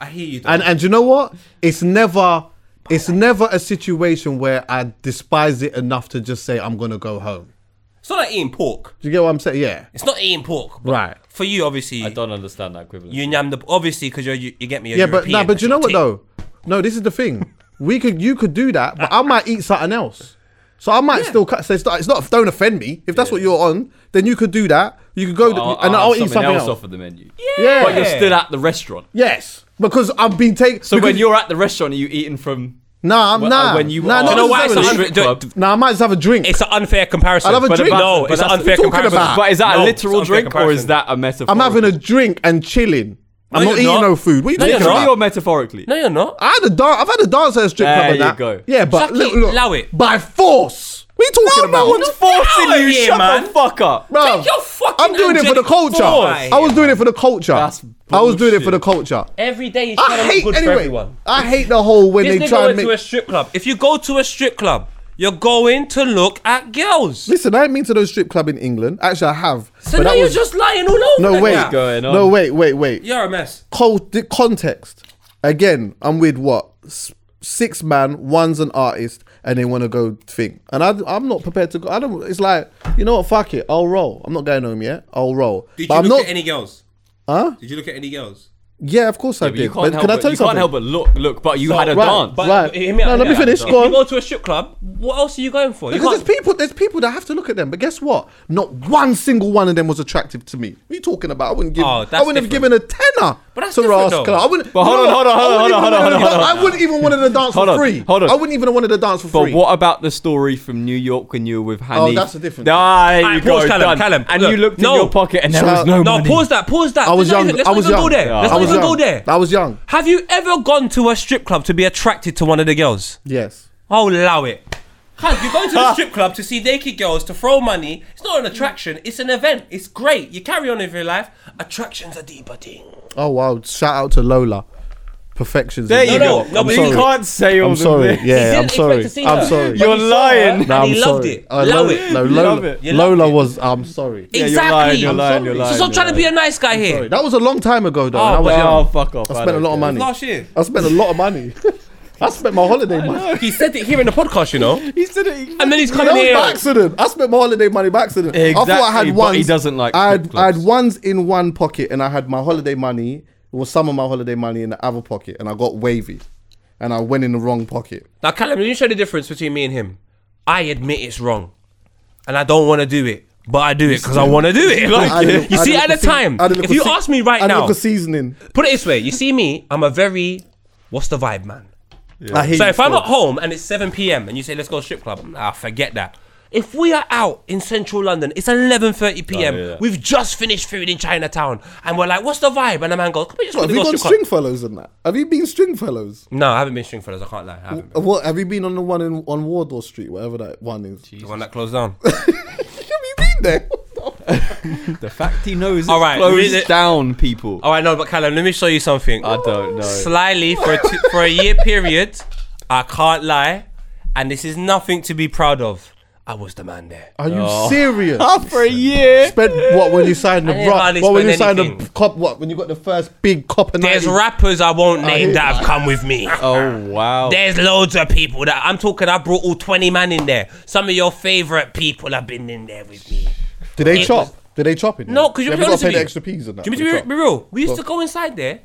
I hear you. Though. And and you know what? It's never it's never a situation where I despise it enough to just say I'm gonna go home. it's not like eating pork. Do you get what I'm saying? Yeah. It's not eating pork. But Right. For you, obviously, I don't understand that equivalent. you nyam the obviously because you're you, you get me. You're Yeah, but European, nah, but you know that's what your though? No, this is the thing. We could you could do that, but I might eat something else. So I might still cut. So it's not, it's not. Don't offend me. If that's what you're on, then you could do that. You could go I'll, and I'll I'll, eat something else. off of the menu. Yeah. But you're still at the restaurant. Yes, because I've been taken. So when you're at the restaurant, are you eating from? nah, I'm when- uh, nah, when you nah, are- not You know why it's Necessarily. an necessarily. strip unfair, club. Nah, I might just have a drink. It's an unfair comparison. I'll have a But- drink. No, But it's an that's- unfair what I'm talking comparison. about. But is that No, a it's literal unfair drink or is comparison. that a metaphor? I'm having a drink and chilling. I'm No, not you're eating not. no food. What are you No, talking you're literally not. about? or metaphorically? No, you're not. I had a dance. I've had a dance at a strip There club and you that. go. Yeah, but Chuckie, look, look, allow it. by force. What are you talking No about? one's Get forcing out you. here, Shut man. the fuck up. Bro, Take your fucking I'm doing it for the angelic culture. boy. I was doing it for the culture. That's I was doing it for the culture. Every day is I trying to hate look good for anyway. everyone. I hate the whole when This they nigga try and went make. to a strip club. If you go to a strip club, you're going to look at girls. Listen, I ain't been to those strip club in England. Actually, I have. So but now that you're was just lying all over. no the wait, gap. going on? no wait, wait, wait. You're a mess. Col- the context. Again, I'm with what S- six man. One's an artist, and they want to go thing. And I, I'm not prepared to go. I don't. It's like you know what? Fuck it. I'll roll. I'm not going home yet. I'll roll. Did But you I'm look not. at any girls? huh? Did you look at any girls? Yeah, of course I but did. you can't But help can I but, tell you you can't something? help but look, look. But you So- had a right, dance. But Right. hear me out, No, let hear me out. finish, If go you go to a strip club, what else are you going for? You Because there's people, there's people that have to look at them. But guess what? Not one single one of them was attractive to me. What are you talking about? I wouldn't give. Oh, I wouldn't have given a tenner But that's to different Ras though. Club. I wouldn't. But hold you on, hold on, hold on, wouldn't hold on, even hold on, hold on. I wouldn't even wanted to dance Hold for on, free. hold on. I wouldn't even wanted to dance for But free. But what about the story from New York when you were with Hanif? Oh, that's a different Ah, there you Alright, go, pause, Callum, done. Callum, And look, you looked no. in your pocket and there was no No, money. pause that. Pause that. I was Let's young. Let's I not was even young. go there. Yeah. Let's not was even young. go there. I was young. Have you ever gone to a strip club to be attracted to one of the girls? Yes. Oh, allow it. Cuz you're going to the strip club to see naked girls to throw money. It's not an attraction. It's an event. It's great. You carry on with your life. Attraction's are deeper thing. Oh wow! Shout out to Lola. Perfections. There in you New go. York. no, I'm but you you sorry. can't say all I'm of sorry. this. He Yeah, didn't I'm expect sorry. to see I'm sorry. You're he saw her lying. and No, I'm he sorry. loved it. Uh, Allow Lola, it. No, You Lola, it. You loved Lola it. was. I'm sorry. Yeah, Exactly. you're lying. You're lying. You're So lying. So stop you're trying to be a lying. nice guy here. Sorry. That was a long time ago, though. Oh, and I was but- young. Oh, fuck off. I spent a lot of money. Last year. I spent a lot of money. I spent my holiday money. He said it here in the podcast, you know. He said it. And then he's coming here. by accident. I spent my holiday money by accident. I thought I Exactly, had but ones. he doesn't like I had, I had ones in one pocket, and I had my holiday money. It was some of my holiday money in the other pocket, and I got wavy, and I went in the wrong pocket. Now, Callum, you show the difference between me and him. I admit it's wrong, and I don't want to do it, but I do it because I want to do it. I didn't- you see, at the look time, look if you sea- ask me right I now, look for seasoning. put it this way: you see me, I'm a very what's the vibe, man. I hear So if I'm at home and it's 7 p.m. and you say let's go to strip club, ah, forget that. If we are out in central London, it's 11:30 p.m. Oh, yeah. We've just finished food in Chinatown, and we're like, "What's the vibe?" And the man goes, "Come on, just What, want have to you go gone strip club." Stringfellows and that? Have you been Stringfellows? No, I haven't been stringfellas. I can't lie. I haven't been. What have you been on the one in on Wardour Street, whatever that one is? The one that closed down. have you been there? The fact he knows it's All right, closed really- down, people. All right, no, but Callum, let me show you something. I don't know. Slyly for a t- for a year period, I can't lie, and this is nothing to be proud of. I was the man there. Are you Oh. serious? for a year. Spent what when you signed the I didn't rock? hardly What when you spend signed the anything. cop? What when you got the first big copper? There's 90? rappers I won't name hear that have come with me. Oh wow. There's loads of people that I'm talking. I brought all 20 man in there. Some of your favorite people have been in there with me. Did they It chop? was- Did they chop it? No, because you're you honest got to with pay the me. extra peas and that. Do you for mean to be, be real? We used to go inside there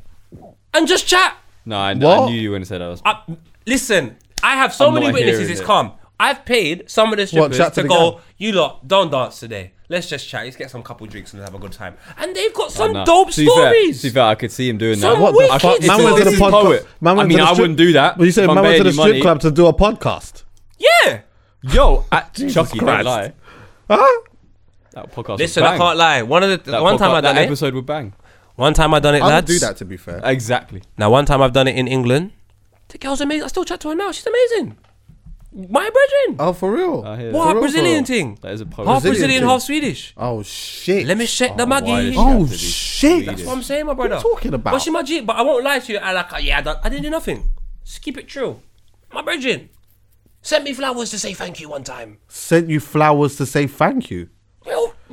and just chat. No, I, I What? knew you were gonna say that. Was, I, listen, I have so I'm many not witnesses. hearing It's it. calm. I've paid some of the strippers chat to to, the go. gang? You lot don't dance today. Let's just chat. Let's get some couple drinks and have a good time. And they've got some No. dope To be fair- stories. to be fair, I could see him doing Some that. What the wicked fuck? Man went to This the is podcast. poet. Man I went mean, to the I strip- wouldn't do that. But you said if I'm man went to paying the you strip money. club to do a podcast. yeah. Yo, at Chuckie, don't Christ. lie. Huh? That podcast. Listen, would I can't lie. One of the That one time I done that it. episode would bang. One time I done it, I would lads. do that to be fair. Exactly. Now, one time I've done it in England. The girl's amazing. I still chat to her now. She's amazing. My brethren. Oh, for real? I hear what that. a real, Brazilian for real? thing. That is a poet. Half Brazilian Brazilian, thing. half Swedish. Oh shit! Let me check the oh, why Maggie. did Oh have to be shit! Swedish? That's what I'm saying, my brother. you talking about? But she my G, but I won't lie to you. I like, yeah, I, done, I didn't do nothing. Just keep it true. My brethren sent me flowers to say thank you one time. Sent you flowers to say thank you.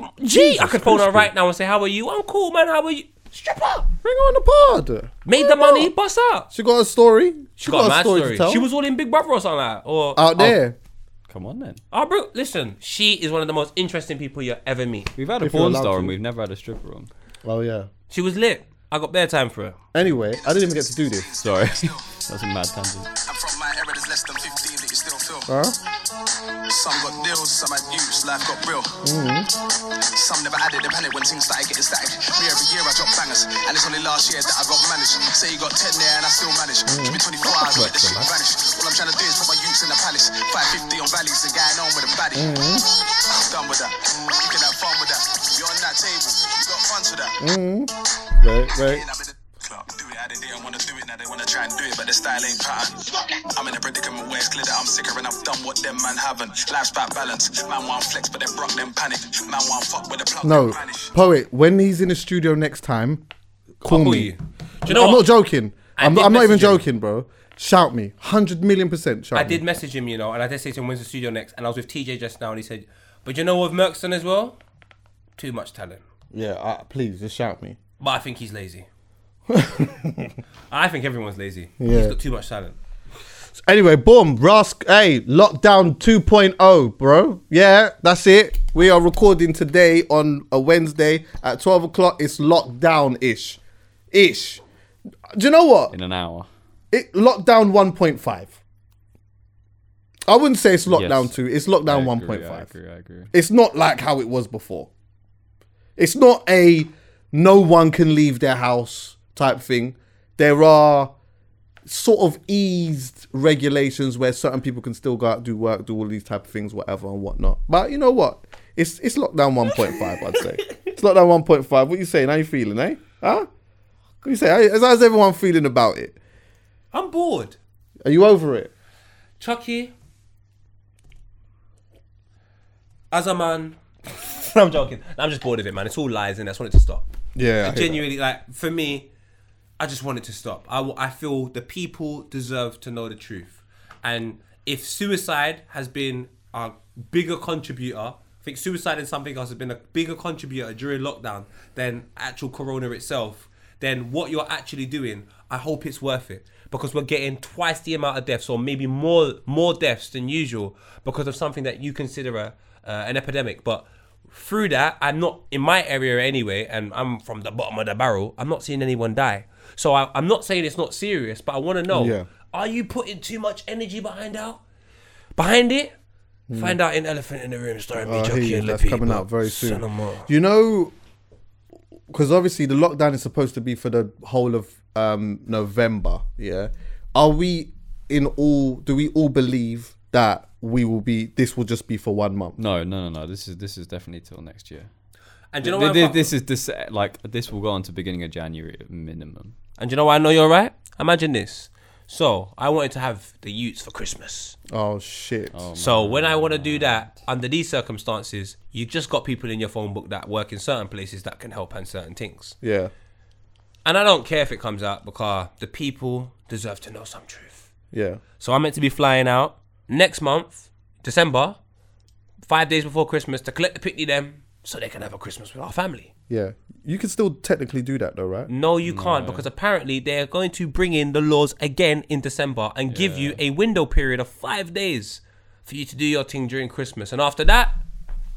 Well, G, I could phone her right now and say, how are you? I'm cool, man. How are you? Stripper. Bring her on the pod. Made the money, bust out. She got a story. She got, a mad story. to tell. She was all in Big Brother or something like that. Or, out oh. there. Come on then. Oh, bro, listen. She is one of the most interesting people you'll ever meet. We've had a If you're porn star to. and we've never had a stripper on. Oh yeah. She was lit. I got bare time for her. Anyway, I didn't even get to do this. Sorry, that's a mad tangent. I'm from my era, there's less than 15 that you still feel. Huh? Some got deals, some had use, life got real. Some never added the panic when things started getting static. Me every year I drop bangers, and it's only last year that I got managed. Say you got 10 there and I still manage. Give me 24 hours, let the shit mm-hmm. vanish. All I'm trying to do is put my youths in the palace. 550 on valleys and going on with a baddie. I'm done with that. You can have fun with that. You're on that table, you got fun to that. Mm-hmm. Right, right. Try and do it, but the style ain't pattern. I'm in a predicament where it's clear that I'm sicker and I've done what them man haven't. Life's about balance. Man want flex, but then broke them panic. Man want fuck with the plug. No, poet. When he's in the studio next time, call I'll me. you. Do you know I'm what? not joking. I I'm, did I'm not even him. joking, bro. Shout me, hundred million percent. Shout I me. did message him, you know, and I did say to him, when's the studio next? And I was with TJ just now, and he said, but you know with Mercston as well? Too much talent. Yeah, uh, please just shout me. But I think he's lazy. I think everyone's lazy. Yeah. He's got too much talent. Anyway, boom, Rask, hey, lockdown 2.0, bro. Yeah, that's it. We are recording today on a Wednesday at 12 o'clock. It's lockdown ish. Ish. Do you know what? in an hour. It lockdown 1.5. I wouldn't say it's lockdown Yes. 2. It's lockdown 1.5. I agree. I agree. It's not like how it was before. It's not a no one can leave their house type thing. There are sort of eased regulations where certain people can still go out, do work, do all these type of things, whatever and whatnot. But you know what? It's it's lockdown 1.5, I'd say. It's lockdown 1.5. What you saying? How you feeling, eh? Huh? What you say? How- How's everyone feeling about it? I'm bored. Are you over it? Chuckie, as a man, I'm joking. I'm just bored of it, man. It's all lies, and I just want it to stop. Yeah. I hear that. Genuinely, like for me, I just want it to stop. I, I feel the people deserve to know the truth, and if suicide has been a bigger contributor, I think suicide and something else has been a bigger contributor during lockdown than actual corona itself. Then what you're actually doing, I hope it's worth it because we're getting twice the amount of deaths, or maybe more more deaths than usual because of something that you consider a, uh, an epidemic, but through that, I'm not in my area anyway, and I'm from the bottom of the barrel. I'm not seeing anyone die. So I, I'm not saying it's not serious, but I want to know: Yeah. Are you putting too much energy behind out? Behind it? Find out in Elephant in the Room starring I me, hear Chuckie, you. and That's Lippy, coming out very soon. of a- You know, because obviously the lockdown is supposed to be for the whole of um, November. Yeah, are we in all? Do we all believe that we will be? This will just be for one month. No, no, no, no. This is this is definitely till next year. And do you know why? th- this is this like this will go on to beginning of January at minimum. and do you know why I know you're right? Imagine this. So I wanted to have the Utes for Christmas. Oh shit! Oh, so when I want to do that under these circumstances, you just got people in your phone book that work in certain places that can help on certain things. Yeah, And I don't care if it comes out because the people deserve to know some truth. yeah. So I'm meant to be flying out next month, December, five days before Christmas, to collect the picnic them so they can have a Christmas with our family. Yeah, you can still technically do that though, right? No, you can't because apparently they're going to bring in the laws again in December and give you a window period of five days for you to do your thing during Christmas. And after that,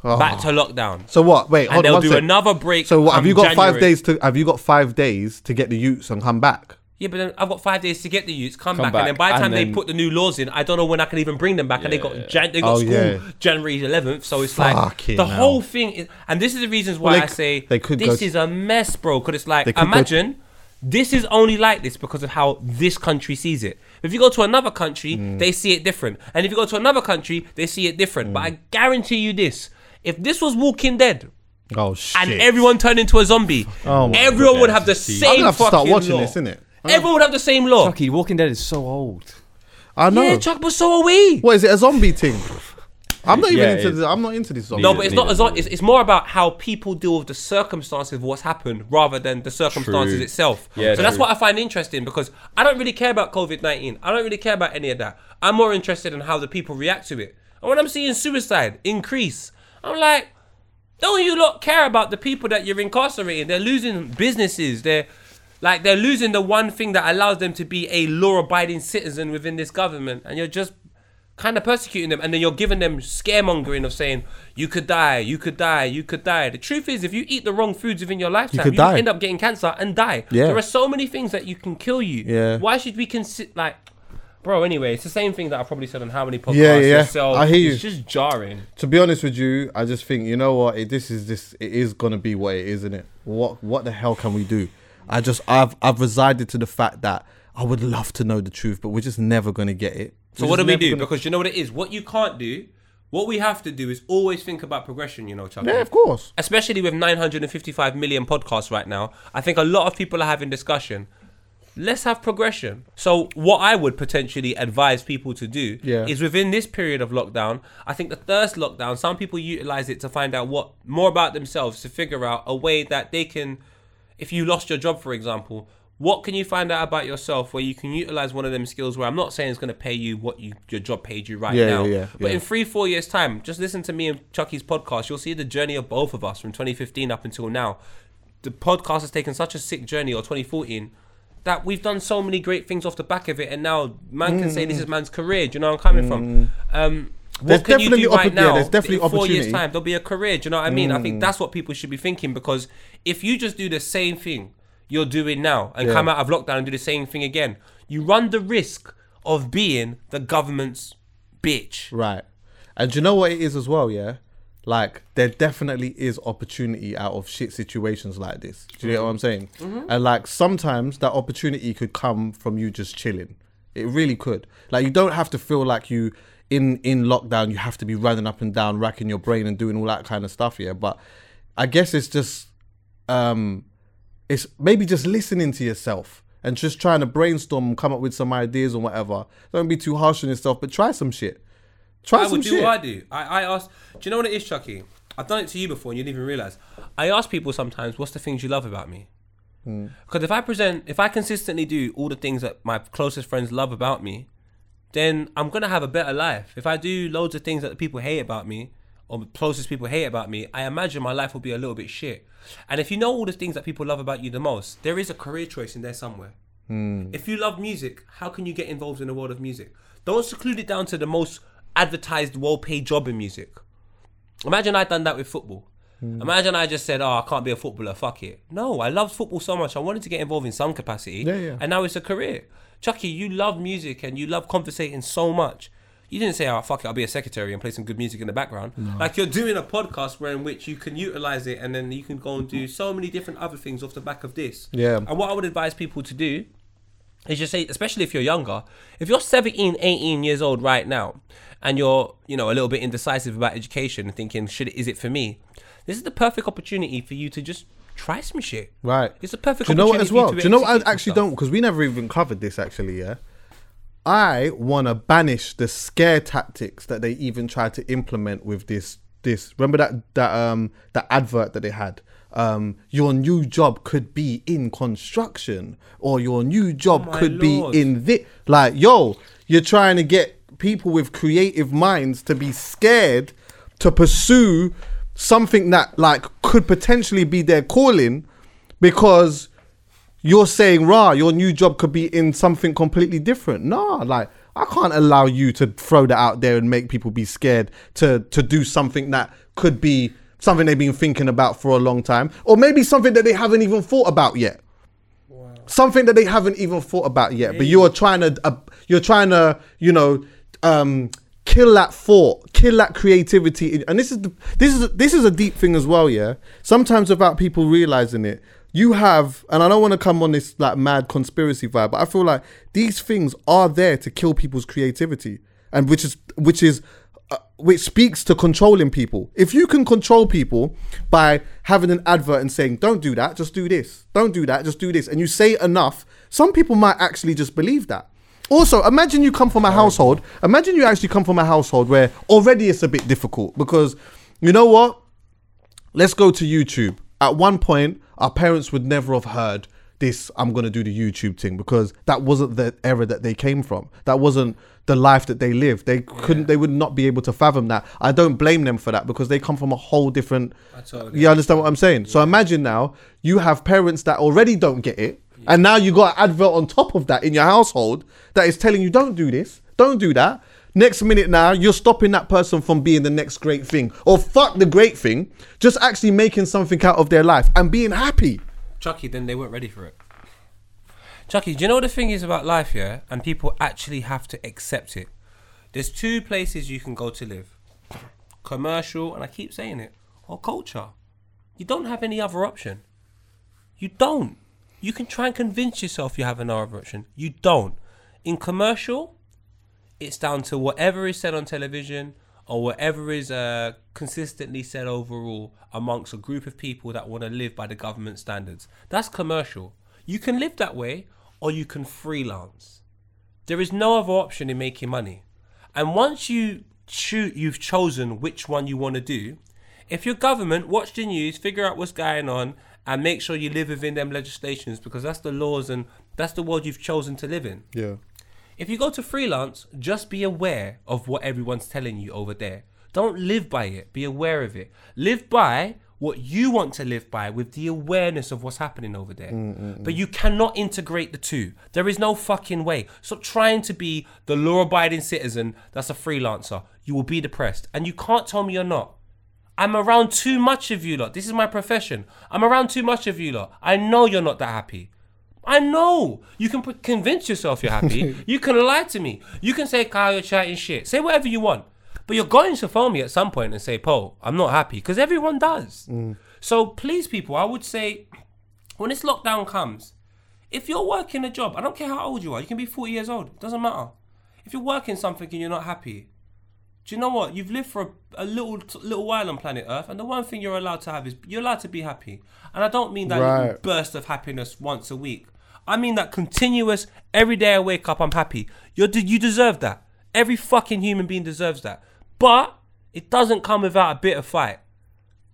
oh. back to lockdown. So what? Wait, and hold on. they'll one do sec. another break. So what? Have come you got five January. days to? Have you got five days to get the Utes and come back? Yeah, but then I've got five days to get the youths, come, Come back, and then by the time they put the new laws in, I don't know when I can even bring them back. And they got Jan- they got Oh, school yeah. January 11th, so it's like Fucking the hell. whole thing. Is, and this is the reasons why Well, they I say they could this to- is a mess, bro. Because it's like imagine this is only like this because of how this country sees it. If you go to another country, Mm. they see it different, and if you go to another country, they see it different. But Mm. I guarantee you this: if this was Walking Dead. Oh shit! And everyone turned into a zombie. Oh my everyone would have the same. I'm gonna have to start watching law. this, innit? Everyone would have the same law. Chuckie, Walking Dead is so old. I know. Yeah, Chuck, but so are we. What is it? A zombie thing? I'm not even Yeah, into. it is. This, I'm not into this zombie. No, but it's not. neither It's, it's, it's more about how people deal with the circumstances of what's happened rather than the circumstances True. itself. Yeah, so that's true. what I find interesting because I don't really care about COVID nineteen. I don't really care about any of that. I'm more interested in how the people react to it. And when I'm seeing suicide increase, I'm like, don't you lot care about the people that you're incarcerating? They're losing businesses. They're like they're losing the one thing that allows them to be a law-abiding citizen within this government, and you're just kind of persecuting them, and then you're giving them scaremongering of saying you could die, you could die, you could die. The truth is, if you eat the wrong foods within your lifetime, you, could die. end up getting cancer and die. Yeah. There are so many things that you can kill you. Yeah. Why should we consider like? Bro, anyway, it's the same thing that I probably said on how many podcasts Yeah, yeah, yourself. I hear you. It's just jarring. To be honest with you, I just think you know what? It, this is this. It is gonna be what it is, isn't it? What What the hell can we do? I just I've I've resided to the fact that I would love to know the truth, but we're just never gonna get it. So We're what do just we never do? gonna- Because you know what it is. What you can't do, what we have to do is always think about progression. You know, Chuck. yeah, of course. Especially with 955 million podcasts right now, I think a lot of people are having discussion. Let's have progression. So what I would potentially advise people to do Yeah. is within this period of lockdown. I think the first lockdown, some people utilize it to find out what more about themselves to figure out a way that they can. If you lost your job, for example, what can you find out about yourself where you can utilize one of them skills? Where I'm not saying it's going to pay you what you your job paid you right Yeah, now, yeah, yeah, but in three four years time, just listen to me and Chuckie's podcast. You'll see the journey of both of us from 2015 up until now. The podcast has taken such a sick journey, or 2014, that we've done so many great things off the back of it, and now man can say this is man's career. Do you know where I'm coming from? Um, Mm. There's what can you definitely do right yeah, now? there's definitely in four years opportunity. Mm. time, there'll be a career. Do you know what I mean? I think that's what people should be thinking because if you just do the same thing, you're doing now and come out of lockdown and do the same thing again. You run the risk of being the government's bitch. Right. And do you know what it is as well, yeah? Like there definitely is opportunity out of shit situations like this. Do you get what I'm saying? And like sometimes that opportunity could come from you just chilling. It really could. Like you don't have to feel like you in in lockdown you have to be running up and down, racking your brain and doing all that kind of stuff, yeah. But I guess it's just um it's maybe just listening to yourself and just trying to brainstorm, come up with some ideas or whatever. Don't be too harsh on yourself, but try some shit. Try I some would do shit. what I do. I, I ask, do you know what it is, Chuckie? I've done it to you before and you didn't even realize. I ask people sometimes, what's the things you love about me? Hmm. Because if I present, if I consistently do all the things that my closest friends love about me, then I'm gonna have a better life. If I do loads of things that people hate about me, or the closest people hate about me, I imagine my life will be a little bit shit. And if you know all the things that people love about you the most, there is a career choice in there somewhere. Hmm. If you love music, how can you get involved in the world of music? Don't seclude it down to the most advertised, well-paid job in music. Imagine I'd done that with football. Mm. Imagine I just said, "Oh, I can't be a footballer. Fuck it." No, I loved football so much. I wanted to get involved in some capacity, Yeah, yeah. and now it's a career. Chuckie, you love music and you love conversating so much. You didn't say, "Oh, fuck it, I'll be a secretary and play some good music in the background." Like you're doing a podcast where in which you can utilize it, and then you can go and do so many different other things off the back of this. Yeah. And what I would advise people to do is just say, especially if you're younger, if you're 17, 18 years old right now, and you're, you know, a little bit indecisive about education thinking, should is it for me? This is the perfect opportunity for you to just try some shit. Right. It's a perfect Do you know what as well? Do you know what I actually don't? Because we never even covered this actually, yeah? I want to banish the scare tactics that they even tried to implement with this. This remember that that um that advert that they had. Um, your new job could be in construction, or your new job Oh could Lord. be in this. Like, yo, you're trying to get people with creative minds to be scared to pursue something that like could potentially be their calling because you're saying, rah, your new job could be in something completely different. Nah, like I can't allow you to throw that out there and make people be scared to to do something that could be something they've been thinking about for a long time, or maybe something that they haven't even thought about yet. Something that they haven't even thought about yet, but you are trying to, uh, you're trying to, you know, um, kill that thought, kill that creativity. And this is the, this is this is a deep thing as well. Yeah, sometimes without people realizing it, you have, and I don't want to come on this like mad conspiracy vibe, but I feel like these things are there to kill people's creativity, and which is which is uh, which speaks to controlling people. If you can control people by having an advert and saying, "Don't do that, just do this. Don't do that, just do this," and you say enough, some people might actually just believe that. Also, imagine you come from a household. Imagine you actually come from a household where already it's a bit difficult because you know what? Let's go to YouTube. At one point, our parents would never have heard this. I'm gonna do the YouTube thing because that wasn't the era that they came from. That wasn't the life that they lived. They couldn't. They would not be able to fathom that. I don't blame them for that because they come from a whole different. totally you understand what I'm saying? So imagine now you have parents that already don't get it, and now you got an advert on top of that in your household that is telling you don't do this, don't do that. Next minute now, you're stopping that person from being the next great thing. Or fuck the great thing, just actually making something out of their life and being happy. Chuckie, then they weren't ready for it. Chuckie, do you know what the thing is about life, yeah? And people actually have to accept it. There's two places you can go to live commercial, and I keep saying it, or culture. You don't have any other option. You don't. You can try and convince yourself you have another option. You don't. In commercial, it's down to whatever is said on television or whatever is uh, consistently said overall amongst a group of people that want to live by the government standards. That's commercial. You can live that way or you can freelance. There is no other option in making money. And once you shoot, you've chosen which one you want to do. If your government watch the news, figure out what's going on, and make sure you live within them legislations because that's the laws and that's the world you've chosen to live in. Yeah. If you go to freelance, just be aware of what everyone's telling you over there. Don't live by it, be aware of it. Live by what you want to live by with the awareness of what's happening over there. Mm, mm, but mm. you cannot integrate the two. There is no fucking way. Stop trying to be the law abiding citizen that's a freelancer. You will be depressed. And you can't tell me you're not. I'm around too much of you lot. This is my profession. I'm around too much of you lot. I know you're not that happy. I know. You can put, convince yourself you're happy. you can lie to me. You can say, Kyle, you're chatting shit. Say whatever you want. But you're going to phone me at some point and say, Paul, I'm not happy. Because everyone does. Mm. So please, people, I would say when this lockdown comes, if you're working a job, I don't care how old you are, you can be 40 years old, doesn't matter. If you're working something and you're not happy, do you know what? You've lived for a, a little little while on planet Earth, and the one thing you're allowed to have is you're allowed to be happy. And I don't mean that Right. burst of happiness once a week. I mean that continuous, every day I wake up, I'm happy. You're, you deserve that. Every fucking human being deserves that. But it doesn't come without a bit of fight.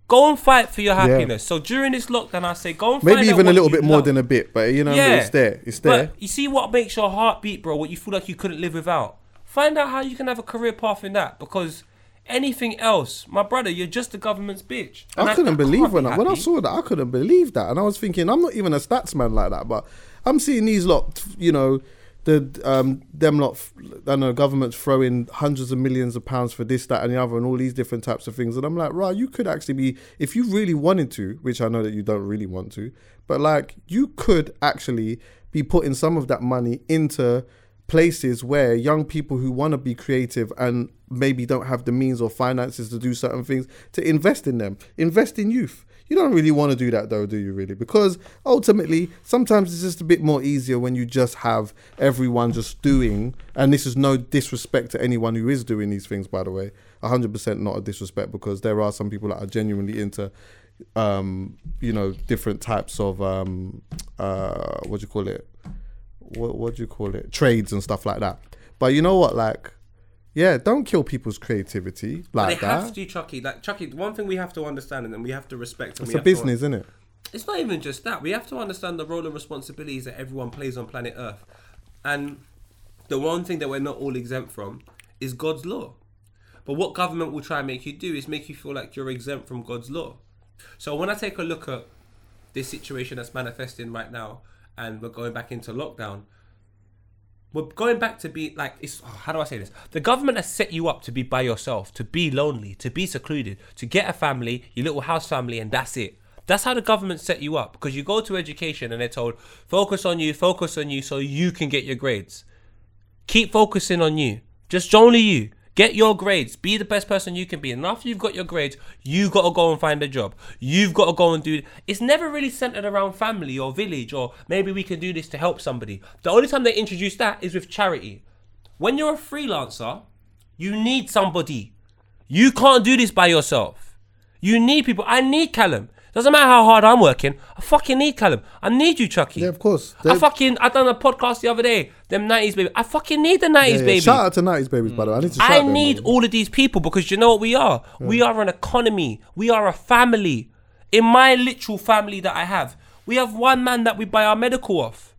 Go and fight for your happiness. So during this lockdown, I say go and find Maybe even a little bit more love. than a bit, but you know, it's there. It's there. But you see what makes your heart beat, bro? What you feel like you couldn't live without. Find out how you can have a career path in that because anything else, my brother, you're just the government's bitch. And I couldn't believe when be I, when I saw that. I couldn't believe that, and I was thinking, I'm not even a stats man like that, but I'm seeing these lot, you know, the um them lot, I don't know, governments throwing hundreds of millions of pounds for this, that, and the other, and all these different types of things, and I'm like, right, you could actually be, if you really wanted to, which I know that you don't really want to, but like you could actually be putting some of that money into places where young people who want to be creative and maybe don't have the means or finances to do certain things to invest in them. Invest in youth. You don't really want to do that though do you really? Because ultimately sometimes it's just a bit more easier when you just have everyone just doing and this is no disrespect to anyone who is doing these things by the way. 100% not a disrespect because there are some people that are genuinely into um you know different types of um uh what do you call it what what do you call it trades and stuff like that but you know what like yeah don't kill people's creativity But like they have that to, Chuckie. Like Chuckie, one thing we have to understand, and then we have to respect. And it's we a have to- business isn't it it's not even just that. We have to understand the role and responsibilities that everyone plays on planet Earth. And the one thing that we're not all exempt from is God's law. But what government will try and make you do is make you feel like you're exempt from God's law. So when I take a look at this situation that's manifesting right now and we're going back into lockdown, we're going back to be like it's oh, how do I say this? The government has set you up to be by yourself, to be lonely, to be secluded, to get a family, your little house family, and that's it. That's how the government set you up because you go to education and they're told focus on you, focus on you, so you can get your grades. Keep focusing on you, just only you. Get your grades. Be the best person you can be. And after you've got your grades, you got to go and find a job. You've got to go and do. It's never really centered around family or village or maybe we can do this to help somebody. The only time they introduce that is with charity. When you're a freelancer, you need somebody. You can't do this by yourself. You need people. I need Callum. Doesn't matter how hard I'm working. I fucking need Callum. I need you, Chuckie. yeah of course I fucking I done a podcast the other day. Them nineties baby. I fucking need the yeah, nineties yeah. baby. shout out to 90s babies by the way i need to shout I them, need man. all of these people because you know what we are? We are an economy. We are a family. In my literal family that I have, we have one man that we buy our medical off.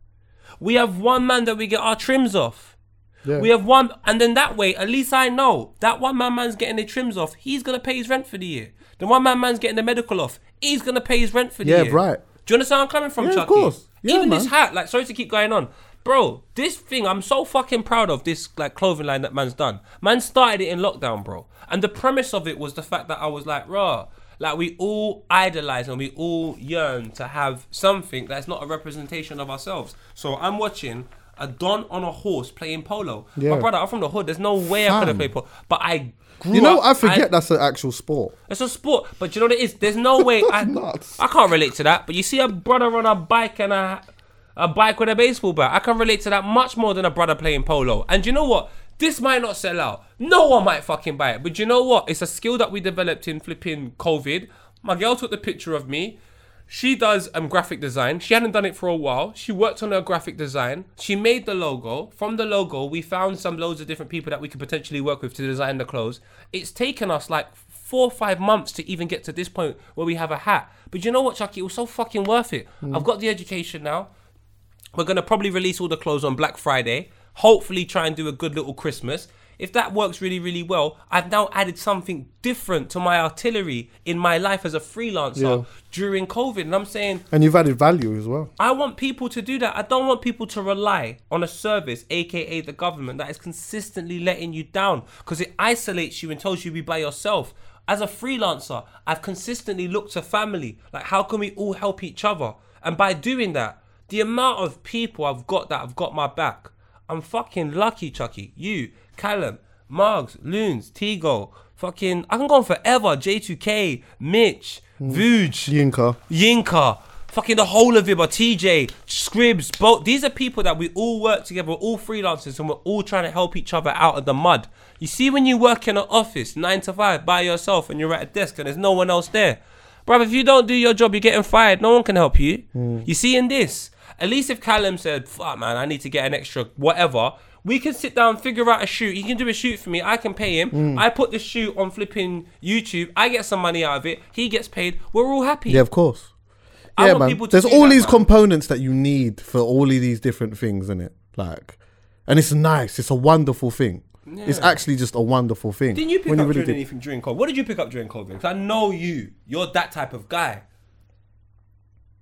We have one man that we get our trims off. Yeah. We have one, and then that way, at least I know that one man man's getting the trims off. He's gonna pay his rent for the year. The one man man's getting the medical off. He's gonna pay his rent for the Yeah, year. right. Do you understand where I'm coming from, Yeah, of course. Yeah, Even this hat, like, sorry to keep going on, bro. This thing, I'm so fucking proud of this like clothing line that man's done. Man started it in lockdown, bro, and the premise of it was the fact that I was like, raw. Like we all idolize and we all yearn to have something that's not a representation of ourselves. So I'm watching a don on a horse playing polo. Yeah. My brother, I'm from the hood. There's no way I could have Fam. played polo, but I grew you know up- i forget that's an actual sport it's a sport, but you know what it is. There's no way I, nuts. I can't relate to that. But you see a brother on a bike and a a bike with a baseball bat. I can relate to that much more than a brother playing polo. And you know what? This might not sell out. No one might fucking buy it. But you know what? It's a skill that we developed in flipping COVID. My girl took the picture of me. She does um, graphic design. She hadn't done it for a while. She worked on her graphic design. She made the logo. From the logo, we found some loads of different people that we could potentially work with to design the clothes. It's taken us like four or five months to even get to this point where we have a hat. But you know what, Chuckie? It was so fucking worth it. I've got the education now. We're gonna probably release all the clothes on Black Friday. Hopefully, try and do a good little Christmas. If that works really, really well, I've now added something different to my artillery in my life as a freelancer Yeah. during COVID. And I'm saying, And you've added value as well. I want people to do that. I don't want people to rely on a service, aka the government, that is consistently letting you down because it isolates you and tells you to be by yourself. As a freelancer, I've consistently looked to family. Like, how can we all help each other? And by doing that, the amount of people I've got that have got my back, I'm fucking lucky, Chuckie. You, Callum, Margs, Loons, Tigo, fucking, I can go on forever. J2K, Mitch, mm. Vuj. Yinka. Yinka, fucking the whole of it, but TJ, Scribs, both these are people that we all work together, we're all freelancers and we're all trying to help each other out of the mud. You see, when you work in an office nine to five by yourself and you're at a desk and there's no one else there, bruv, if you don't do your job, you're getting fired. No one can help you. Mm. You see, in this, at least if Callum said, fuck man, I need to get an extra whatever. We can sit down, figure out a shoot. He can do a shoot for me. I can pay him. I put the shoot on flipping YouTube. I get some money out of it. He gets paid. We're all happy. Yeah, of course. I yeah, man. There's all these man. components that you need for all of these different things, in it? Like, and it's nice. It's a wonderful thing. It's actually just a wonderful thing. Didn't you pick When up really during anything during COVID? What did you pick up during COVID? Because I know you. You're that type of guy.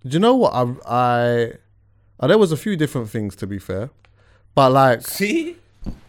Do you know what? I, I, uh, there was a few different things to be fair, but like, See?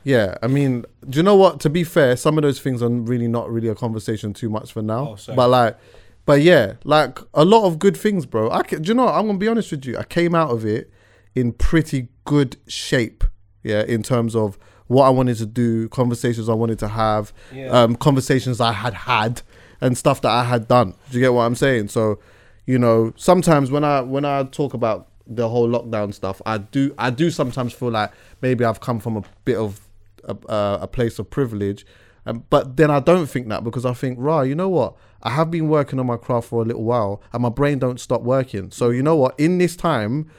yeah, I mean, do you know what? To be fair, some of those things are really not really a conversation too much for now. Oh, but like, but yeah, like a lot of good things, bro. I ca- do you know? What? I'm gonna be honest with you. I came out of it in pretty good shape. Yeah, in terms of what I wanted to do, conversations I wanted to have, Yeah. um, conversations I had had, and stuff that I had done. Do you get what I'm saying? So, you know, sometimes when I when I talk about the whole lockdown stuff, I do I do sometimes feel like maybe I've come from a bit of a, a, place of privilege, um, but then I don't think that because I think, right, you know what? I have been working on my craft for a little while, and my brain don't stop working. So you know what? In this time,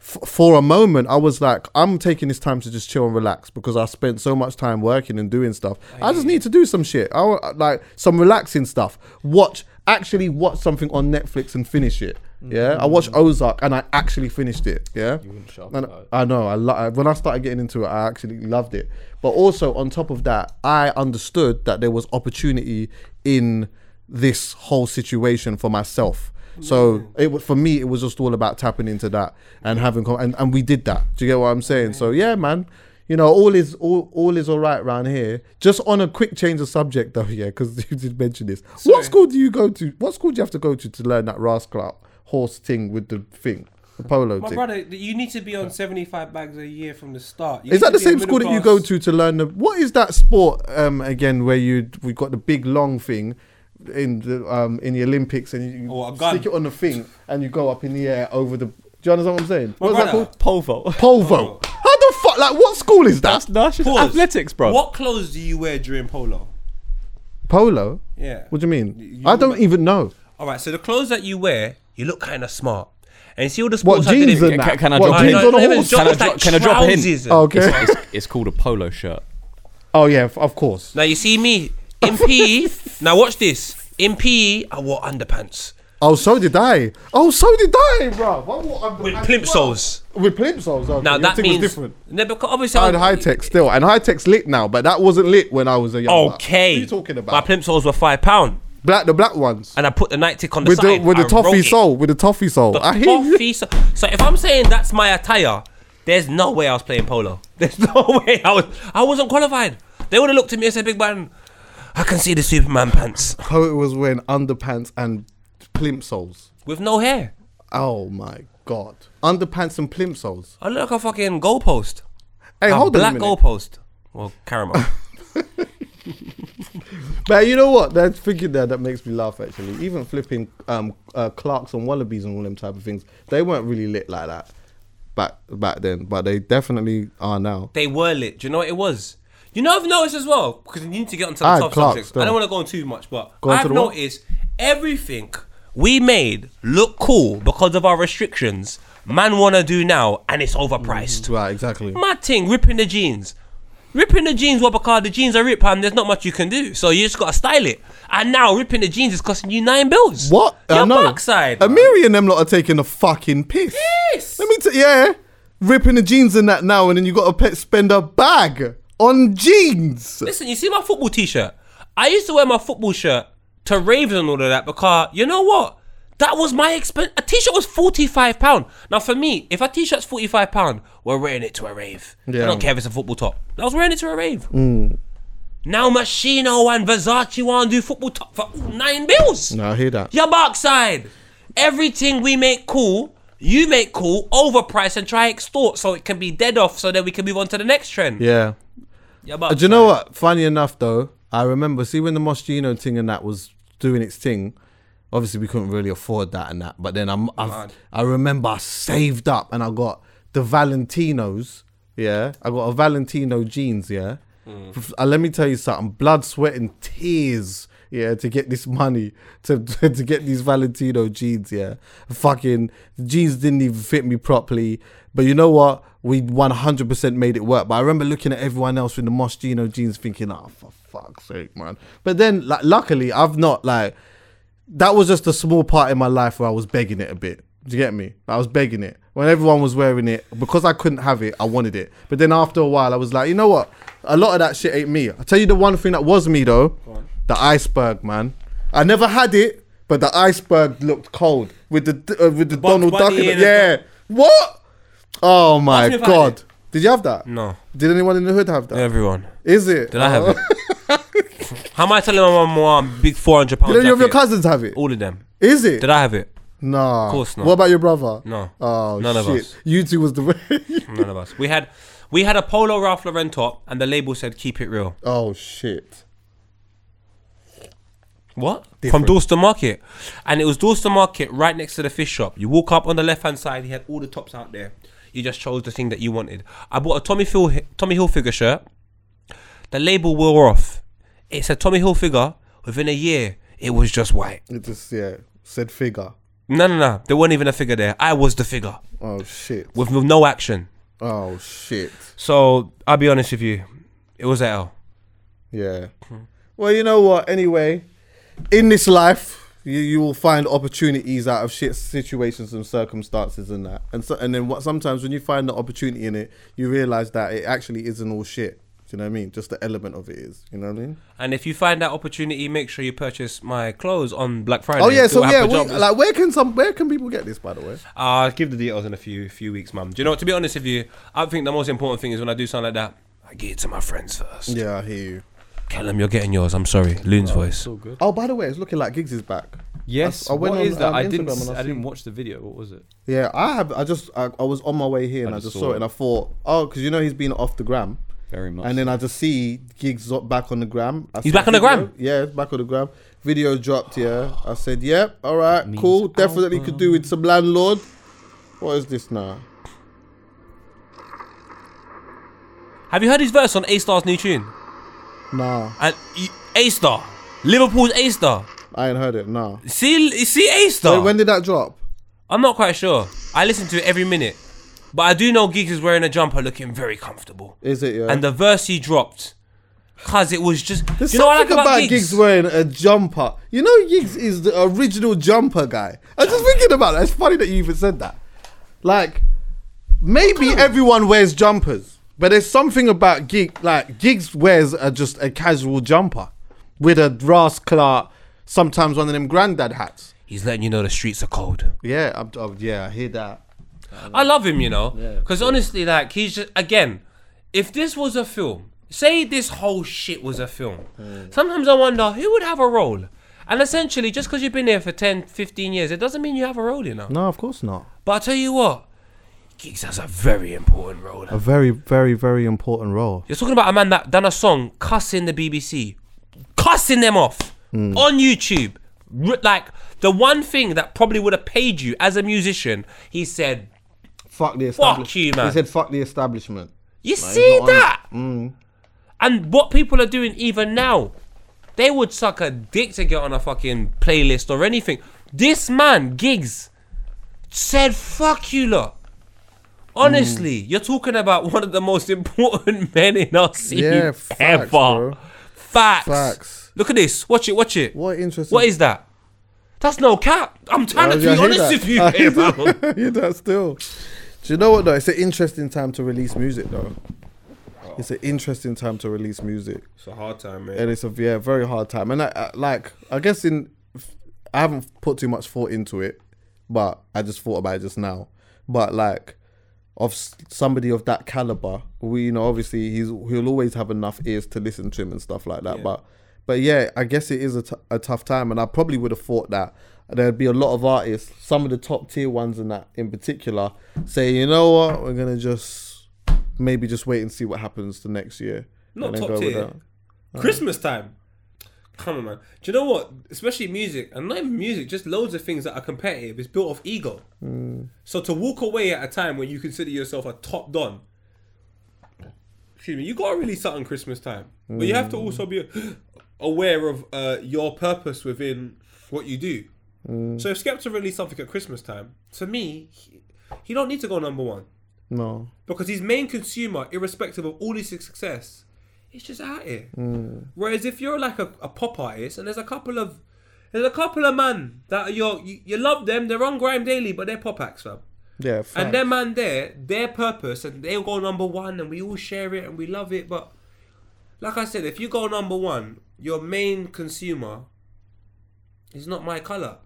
for a moment, I was like, I'm taking this time to just chill and relax because I spent so much time working and doing stuff. I just need to do some shit. I like some relaxing stuff. Watch, actually watch something on Netflix and finish it. Yeah, I watched Ozark and I actually finished it. Yeah, and I know. I lo- when I started getting into it, I actually loved it. But also on top of that, I understood that there was opportunity in this whole situation for myself. So it was for me. It was just all about tapping into that and having com- and, and we did that. Do you get what I'm saying? So yeah, man. You know, all is all all is all right around here. Just on a quick change of subject though, yeah, because you did mention this. What school do you go to? What school do you have to go to to learn that rascal horse thing with the thing, the polo My thing? brother, you need to be on 75 bags a year from the start. You Is that the same school that you go to to learn the? What is that sport um again where you we got the big long thing in the um in the Olympics and you, you Oh, a gun. stick it on the thing and you go up in the air over the. Do you understand what I'm saying? What's that brother- called? Polvo. Polvo. How the fuck? Like what school is that? That's that's just Pause. athletics, bro. What clothes do you wear during polo? Polo. Yeah. What do you mean? You I don't even know. All right, so the clothes that you wear, you look kind of smart. And you see all the What sports I jeans did and Can- that? can I what, drop a jeans hint? on a horse? Can I it's dro- like can I drop a hint? trousers oh, Okay. It's, it's, it's called a polo shirt. Oh yeah, f- of course. Now you see me in PE. now watch this. In PE, I wore underpants Oh, so did I. Oh, so did I, bro. with plimsolls. With plimsolls. Okay. Now Your that thing means was different. No, because obviously I had I'm- Hi-Tec still, and Hi-Tec's lit now, but that wasn't lit when I was a young. Okay. What are you talking about? My plimsolls were five pound, black, the black ones and I put the Nike tick on the with the side. with the I toffee wrote it. sole, with the toffee sole. The I hear you. toffee so, so if I'm saying that's my attire, there's no way I was playing polo. There's no way I was. I wasn't qualified. They would have looked at me and said, "Big man, I can see the Superman pants Poet was wearing underpants and plimsolls. with no hair. Oh my god, underpants and plimsolls. I look like a fucking goalpost. Hey, a hold on a black minute. goalpost. Well, caramel. But you know what? That's thinking there that makes me laugh actually. Even flipping um, uh, Clarks and Wallabies and all them type of things, they weren't really lit like that back back then, but they definitely are now. they were lit. Do you know what it was? You know, I've noticed as well because you need to get onto the I top Clarks subjects. I don't want to go on too much, but Go I've the what? noticed everything we made look cool because of our restrictions. Man, wanna do now, and it's overpriced. Right, exactly. Mad thing, ripping the jeans. Ripping the jeans, what because the jeans are ripped and there's not much you can do. So you just gotta style it. And now ripping the jeans is costing you nine bills. What? Your I know. backside. Amiri and them lot are taking a fucking piss. Yes. Let me tell yeah. Ripping the jeans in that now, and then you got to pe- spend a bag on jeans. Listen, you see my football t-shirt? I used to wear my football shirt to raves and all of that because you know what? That was my expense. A t-shirt was forty-five pound. Now for me, if a t-shirt's forty-five pound, we're wearing it to a rave. I don't care if it's a football top. I was wearing it to a rave. Now Moschino and Versace want to do football top for nine bills. No, I hear that. Your backside. Everything we make cool, you make cool, overprice and try extort so it can be dead off so that we can move on to the next trend. Yeah. Your Uh, Do you know what? Funny enough, though, I remember see when the Moschino thing and that was doing its thing. Obviously, we couldn't really afford that and that. But then I'm, I've, I remember I saved up and I got the Valentinos. Yeah, I got a Valentino jeans. Yeah, F- uh, let me tell you something. Blood, sweat, and tears. Yeah, to get this money to to get these Valentino jeans. Yeah, fucking the jeans didn't even fit me properly. But you know what? We 100% made it work. But I remember looking at everyone else with the Moschino jeans, thinking, "Oh, for fuck's sake, man!" But then, like, luckily, I've not like that was just a small part in my life where I was begging it a bit. Do you get me? I was begging it. When everyone was wearing it, because I couldn't have it, I wanted it. But then after a while, I was like, you know what? A lot of that shit ain't me. I'll tell you the one thing that was me though. The iceberg, man. I never had it, but the iceberg looked cold with the uh, with the Bugs Donald Duck. In it. Yeah. What? Oh my Ask me if I had god. Did you have that? No. Did anyone in the hood have that? Everyone. Is it? Did I have Oh. it? How am I telling my mum I'm big 400 pound Did any of your cousins have it? All of them. Is it? Did I have it? Nah. Of course not. What about your brother? No. Oh None of us. You two was the None of us. We had we had a polo Ralph Lauren top and the label said keep it real. Oh shit. What? From Different. Dorster Market. And it was Dorster Market right next to the fish shop. You walk up on the left hand side, he had all the tops out there. You just chose the thing that you wanted. I bought a Tommy Hill Tommy Hilfiger shirt. The label wore off. It's a Tommy Hilfiger. Within a year, it was just white. It just yeah said figure. No, no, no. There wasn't even a figure there. I was the figure Oh shit. with, with no action. Oh shit. So I'll be honest with you, it was a L. Yeah. Well, you know what? Anyway, in this life, you, you will find opportunities out of shit situations and circumstances and that. And so, and then what? Sometimes when you find the opportunity in it, you realize that it actually isn't all shit. Do you know what I mean? Just the element of it is. You know what I mean? And if you find that opportunity, make sure you purchase my clothes on Black Friday. Oh yeah. So yeah, we, like where can some where can people get this? By the way. I'll give the details in a few few weeks, mum. Do you know what? To be honest with you, I think the most important thing is when I do something like that, I give it to my friends first. Yeah, I hear you. Tell them you're getting yours. I'm sorry, Loon's voice. So good. Oh, by the way, it's looking like Giggs is back. Yes. I went what on, is that? um, I didn't. And I I didn't watch the video. What was it? Yeah, I have. I just I, I was on my way here and I, I just just saw saw it it. and I thought, oh, because you know he's been off the gram, Very much. and then I just see Giggs up- back on the gram. I He's back on the video- gram? Yeah, he's back on the gram. Video dropped. Yeah, I said, yep, all right, Means cool. Definitely could do with some landlord. What is this now? Have you heard his verse on Aystar's new tune? Nah, And Aystar, Liverpool's Aystar. I ain't heard it. Nah. See, see Aystar. Wait, when did that drop? I'm not quite sure. I listen to it every minute, but I do know Giggs is wearing a jumper, looking very comfortable. Is it? Yeah. And the verse he dropped, cause it was just. There's you know what I like about, about, Giggs wearing a jumper. You know, Giggs is the original jumper guy. I was just thinking about that. It's funny that you even said that. Like, maybe hmm. everyone wears jumpers, but there's something about Gig. Like, Giggs wears a, just a casual jumper with a brass clout. Sometimes one of them granddad hats. He's letting you know the streets are cold. Yeah, I'm, I'm- yeah, I hear that. I love him, you know, because honestly, like he's just again, if this was a film, say this whole shit was a film, sometimes I wonder who would have a role. And essentially, just because you've been there for 10, 15 years, it doesn't mean you have a role, you know. No, of course not. But I'll tell you what, Giggs has a very important role. A very, very, very important role. You're talking about a man that done a song cussing the BBC, cussing them off hmm. on YouTube. R- Like the one thing that probably would have paid you as a musician, he said, Fuck the Fuck establishment. you, man. He said, "Fuck the establishment." You he's see not on it. that? Mm. And what people are doing even now, they would suck a dick to get on a fucking playlist or anything. This man, Giggs, said, fuck you lot. Honestly, mm. you're talking about one of the most important men in our scene Yeah, facts, ever. bro. Facts. Facts. Look at this. Watch it. Watch it. What interesting. What is that? That's no cap. I'm trying oh, to Oh, be yeah, I hear honest that. with you, I hear. I hear that still. Do you know what though? It's an interesting time to release music though. It's an interesting time to release music, It's a hard time, man. and it's a yeah very hard time. And I, I, like I guess in I haven't put too much thought into it, but I just thought about it just now. But like of s- somebody of that caliber, we you know obviously he's he'll always have enough ears to listen to him and stuff like that. Yeah. But but yeah, I guess it is a, t- a tough time, and I probably would have thought that there'd be a lot of artists, some of the top tier ones in that in particular, say you know what, we're gonna just maybe just wait and see what happens the next year. Not top tier. Uh-huh. Christmas time. Come on, man. Do you know what? Especially music, and not even music, just loads of things that are competitive. It's built off ego. Mm. So to walk away at a time when you consider yourself a top don, excuse me, you gotta release something Christmas time, but you have to mm. also be aware of uh, your purpose within what you do. So if Skepta released something at Christmas time, to me, he, he don't need to go number one No, because his main consumer, irrespective of all his success, is just out here. Whereas if you're like a, a pop artist and there's a couple of there's a couple of man that you're, you you love them, they're on Grime Daily, but they're pop acts, fam. yeah, And facts. them man there, their purpose, and they'll go number one, and we all share it and we love it. But like I said, if you go number one, your main consumer is not my color.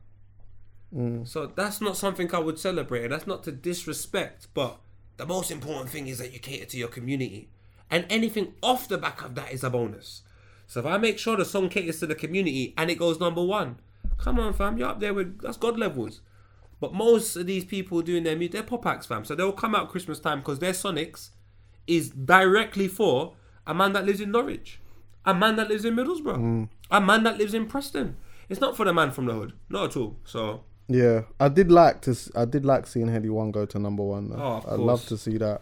Mm. So that's not something I would celebrate, and that's not to disrespect. But the most important thing is that you cater to your community, and anything off the back of that is a bonus. So if I make sure the song caters to the community and it goes number one, come on, fam, you're up there with that's God levels. But most of these people doing their music, they're pop acts, fam. So they'll come out Christmas time because their Sonics is directly for a man that lives in Norwich, a man that lives in Middlesbrough, a man that lives in Preston. It's not for the man from the hood, not at all. So Yeah, I did like to. I did like seeing Headie One go to number one. Though. Oh, I love to see that.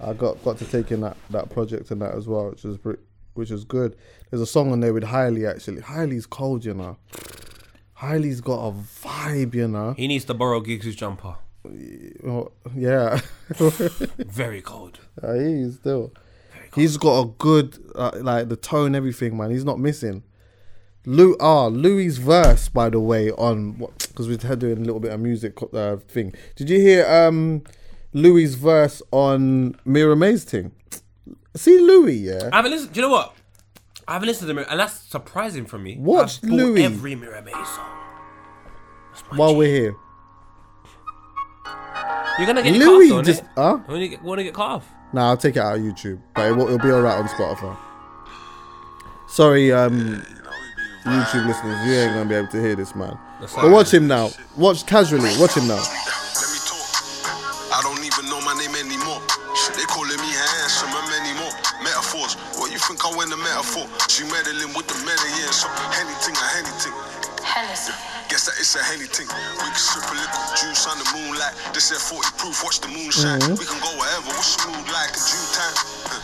I got got to take in that that project and that as well, which was br- which was good. There's a song on there with Haile actually. Haile's cold, you know. Haile's got a vibe, you know. he needs to borrow Giggs' jumper. Oh, yeah, Very cold. Uh, he is still. He's got a good uh, like the tone, everything, man. He's not missing. Lou, ah, Louis' verse, by the way, on because we're doing a little bit of music uh, thing. Did you hear um Louis' verse on Miraa May's thing? See Louis, yeah. I haven't listened. Do you know what? I haven't listened to Miraa, and that's surprising for me. Watch I've Louis. every Miraa May song. While G. we're here, You're gonna get Louis off, just huh? want to get, wanna get cut off. Nah, I'll take it out of YouTube, but it will, it'll be alright on Spotify. Sorry, um, YouTube listeners, you ain't gonna be able to hear this, man. That's But watch him now. Watch casually. Watch him now. Let me talk. I don't even know my name anymore. Shit, they calling me handsome and many more metaphors. What you think I win the metaphor? She meddling with the meta, yeah. So anything or anything. Guess that it's a anything. We can sip a little juice on the moonlight. This is 40 proof. Watch the moonshine. Mm-hmm. We can go wherever. What's the mood like in June time? Huh.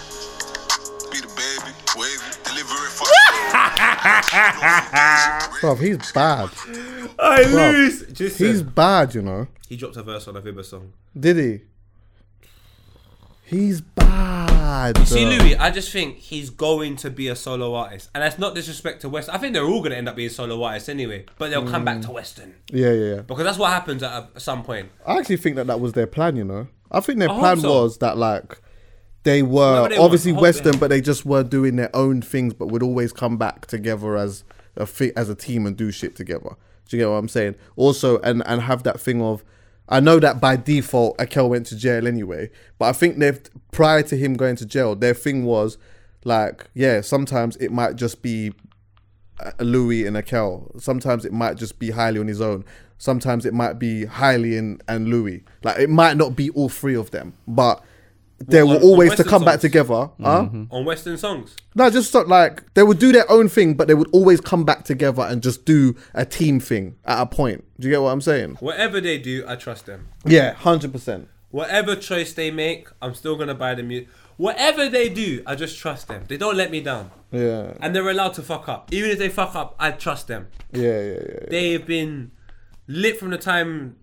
Be the baby, wavy, deliver it for. Bruv, he's bad. I Bruv, lose. Just He's bad, you know. he dropped a verse on a Vibber song. Did he? He's bad. See. Louis, I just think he's going to be a solo artist, and that's not disrespect to West. I think they're all going to end up being solo artists anyway, but they'll come back to mm. WSTRN Yeah, yeah, yeah. because that's what happens at, a, at some point. I actually think that that was their plan, you know. I think their I plan so. was that, like, they were they obviously WSTRN, they- but they just were doing their own things, but would always come back together as a fi- as a team and do shit together. Do you get what I'm saying? Also, and and have that thing of, I know that by default Akelle went to jail anyway, but I think they've prior to him going to jail, their thing was like, yeah, sometimes it might just be a Louis and Akelle. Sometimes it might just be Haile on his own. Sometimes it might be Haile and, and Louis. Like it might not be all three of them, but they were on- on always to come back songs? together. Huh? Mm-hmm. On WSTRN songs, No, just like they would do their own thing, but they would always come back together and just do a team thing at a point. Do you get what I'm saying? whatever they do, I trust them. Yeah, hundred percent. Whatever choice they make, I'm still gonna buy the music. Whatever they do, I just trust them. They don't let me down, Yeah, and they're allowed to fuck up. Even if they fuck up, I trust them. yeah, yeah, yeah. yeah. They've been lit from the time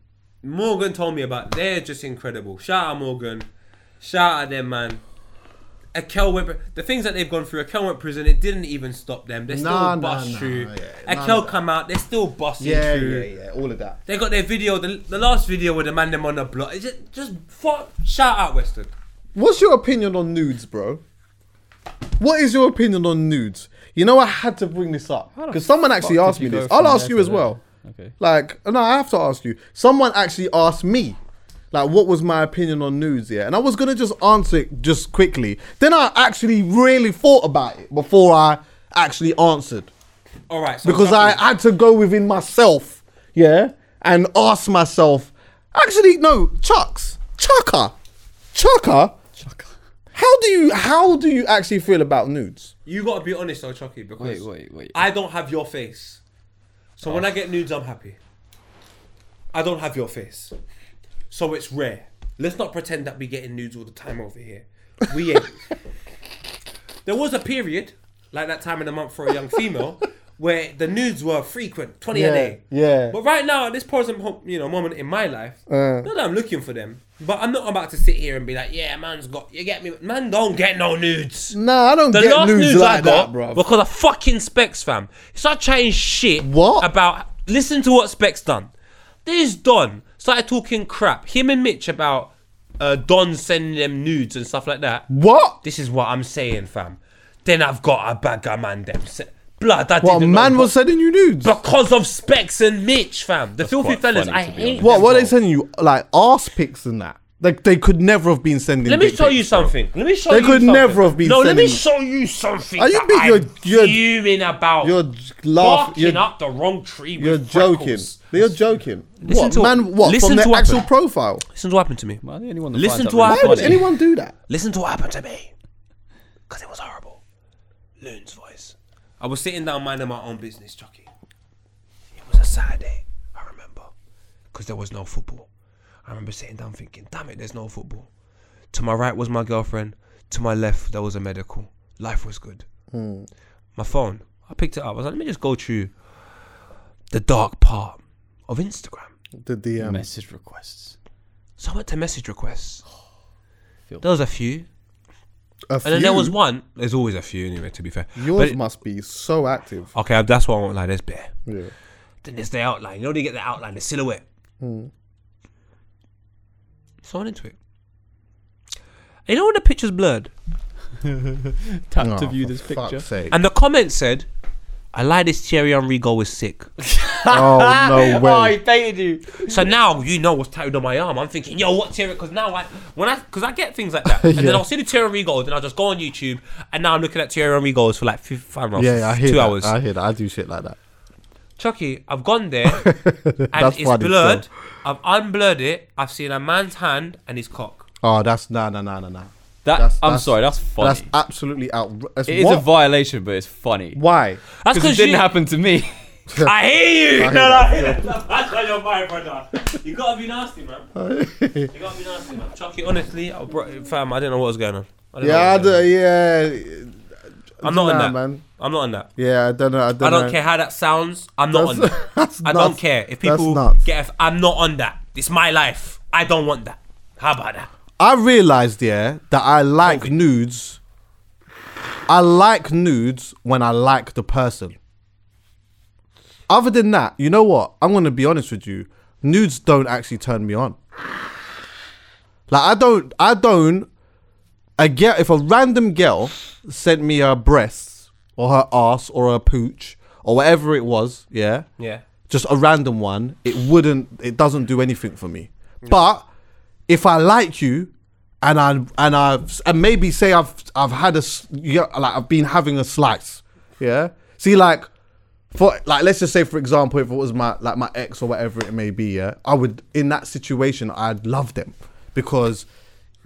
Morgan told me about. They're just incredible. Shout out Morgan. Shout out them man. Akelle went. The things that they've gone through. Akelle went prison. It didn't even stop them. They still Nah, nah, bust nah, through. yeah, none Akelle come out. They're still busting yeah, through. yeah, yeah. All of that. They got their video. The, the last video with the man them on the block. It's just, just fuck. Shout out WSTRN. What's your opinion on nudes, bro? What is your opinion on nudes? You know, I had to bring this up because someone actually asked me this. I'll ask you as there? well. Okay. Like, no, I have to ask you. Someone actually asked me, like, what was my opinion on nudes? Yeah, and I was gonna just answer it just quickly. Then I actually really thought about it before I actually answered All right. So because I had to go within myself, yeah, and ask myself. Actually, no, Chucks, Chucker, Chucker. How do you how do you actually feel about nudes? you gotta be honest though, Chuckie, because Wait, wait, wait. I don't have your face. So when I get nudes, I'm happy. I don't have your face. So it's rare. Let's not pretend that we're getting nudes all the time over here. We ain't. there was a period, like that time in the month for a young female, where the nudes were frequent, 20 a day. yeah. But right now, at this present you know, moment in my life, Uh. not that I'm looking for them, but I'm not about to sit here and be like, yeah, man's got, you get me? Man, don't get no nudes. Nah, I don't The get last nudes like I got that, bro. because of fucking Specs, fam. Start chatting shit What? about. Listen to what Specs done. This Don started talking crap. Him and Mitch about uh, Don sending them nudes and stuff like that. What? This is what I'm saying, fam. Then I've got a bag of man them. Se- Blood, I What didn't man know, was sending you nudes? because of Specs and Mitch, fam. The filthy fellas, funny, I hate. What? them, What are they sending you? Like arse pics and that? Like they could never have been sending. Let me show pics, you bro. something. Let me show They you. They could something. never have been No, let me show you something. Are you that you're- you're- fuming about. You're j- laugh. barking You're, up the wrong tree. you're joking. freckles. You're joking. Listen what to- man? What listen from to their actual happened. profile? Listen to what happened to me. Am I the only one that Listen to that what really Why would funny. anyone do that? Listen to what happened to me. Because it was horrible. Loon's voice. I was sitting down minding my own business, Chuckie. It was a Saturday, I remember. Because there was no football. I remember sitting down thinking, damn it, there's no football. To my right was my girlfriend. To my left, there was a medical. Life was good. My phone, I picked it up. I was like, let me just go through the dark part of Instagram. The DM. Message requests. So I went to message requests. There was a few. A And then there was one. There's always a few anyway, to be fair. Yours But- must be so active. Okay, that's what I won't lie. There's bare. Yeah. Then there's the outline. You know, they get the outline, the silhouette. Hmm. So I went into it. You know when the picture's blurred? Tap Oh, to view this picture. sake. And the comment said, I like this Thierry Henry goal was sick. oh no oh, way. baited you. so now you know what's tattooed on my arm. I'm thinking, yo, what Thierry? Because now I, when I, because I get things like that, and then I'll see the Thierry Henry goals, and I'll just go on YouTube, and now I'm looking at Thierry Henry goals for like five, I don't Yeah, yeah, I hear two that. hours. I hear that. I do shit like that. Chuckie, I've gone there and That's it's funny blurred. still. I've unblurred it. I've seen a man's hand and his cock. Oh, that's nah, nah, nah, nah, nah. That That's- I'm that's- sorry, that's funny. That's absolutely out. That's it is what? a violation, but it's funny. Why? That's Because it didn't you. happen to me. I hear you. I no, hear no, that's on your mind, brother. You gotta be nasty, man. You gotta be nasty, man. Chuckie, honestly, I bro- fam, I didn't know what was going on. I didn't know Yeah, I was do, going on. yeah. I'm not on Nah, that. man. I'm not on that. Yeah, I don't know. I don't, I don't know. care how that sounds. I'm not on that. I don't care if people nuts. get. If I'm not on that. It's my life. I don't want that. How about that? I realized, yeah, that I like COVID. nudes. I like nudes when I like the person. Other than that, you know what? I'm gonna be honest with you. Nudes don't actually turn me on. Like I don't, I don't. I get if a random girl sent me her breasts or her ass or her pooch or whatever it was, yeah, Yeah. just a random one, it wouldn't it doesn't do anything for me. But if I like you and I and I and maybe say I've I've had a s- yeah, like I've been having a slice, yeah. See like for like let's just say for example if it was my like my ex or whatever it may be, yeah, I would in that situation I'd love them because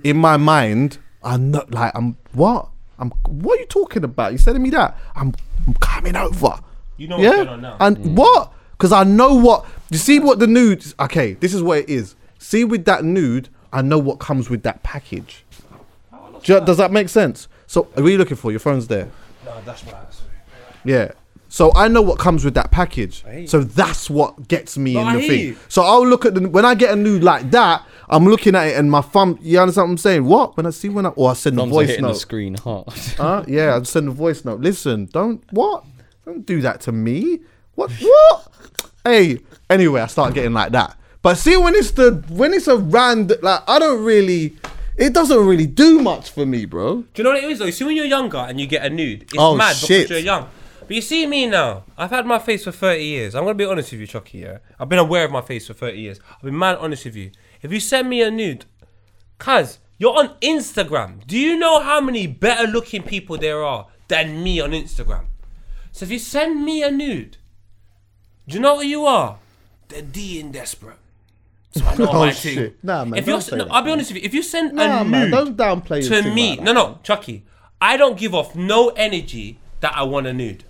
in my mind I'm not like I'm what I'm what are you talking about? You telling me that I'm I'm coming over. You know what's yeah, going on now. and mm. what? Because I know what you see. What the nude? Okay, this is what it is. See, with that nude, I know what comes with that package. Oh, Do you- does that make sense? So, what are you looking for? Your phone's there. No, that's right. Yeah. So I know what comes with that package. So that's what gets me No, in I the hear thing. you. So I'll look at the when I get a nude like that, I'm looking at it and my thumb. You understand what I'm saying? What when I see when I or I send Thumbs the are voice hitting the note. screen hard. Huh? Yeah, I'd send a voice note. Listen, don't what? Don't do that to me. What? What? hey. Anyway, I start getting like that. But see, when it's the when it's a random, like I don't really it doesn't really do much for me, bro. Do you know what it is though? You see, when you're younger and you get a nude, it's Oh, mad shit. because you're young. But you see me now. I've had my face for 30 years. I'm gonna be honest with you, Chuckie. Yeah, I've been aware of my face for 30 years. I've been mad honest with you. If you send me a nude, cuz you're on Instagram. Do you know how many better looking people there are than me on Instagram? So if you send me a nude, do you know what you are? The D in desperate. So I know Oh, my shit. thing. Nah, man, If you're, no, I'll be honest with you. If you send Nah, a man, nude don't downplay to me, like no, no, Chuckie, I don't give off no energy that I want a nude.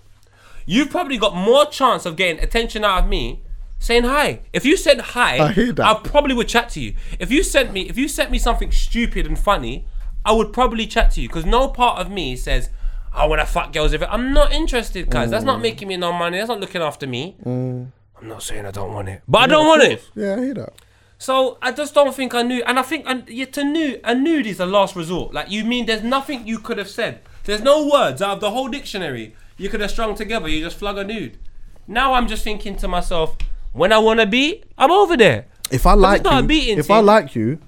You've probably got more chance of getting attention out of me saying hi. If you said hi, I hear that. I probably would chat to you. If you sent me, if you sent me something stupid and funny, I would probably chat to you because no part of me says. I want to fuck girls if it. I'm not interested, guys. That's Mm. not making me no money. That's not looking after me. I'm not saying I don't want it, but I don't want it. Yeah, I hear that. So I just don't think I knew, and I think and yeah, to nude a nude is a last resort. Like you mean there's nothing you could have said. There's no words out of the whole dictionary you could have strung together. You just flug a nude. Now I'm just thinking to myself, when I want to beat, I'm over there. If I like you, beating if I like you,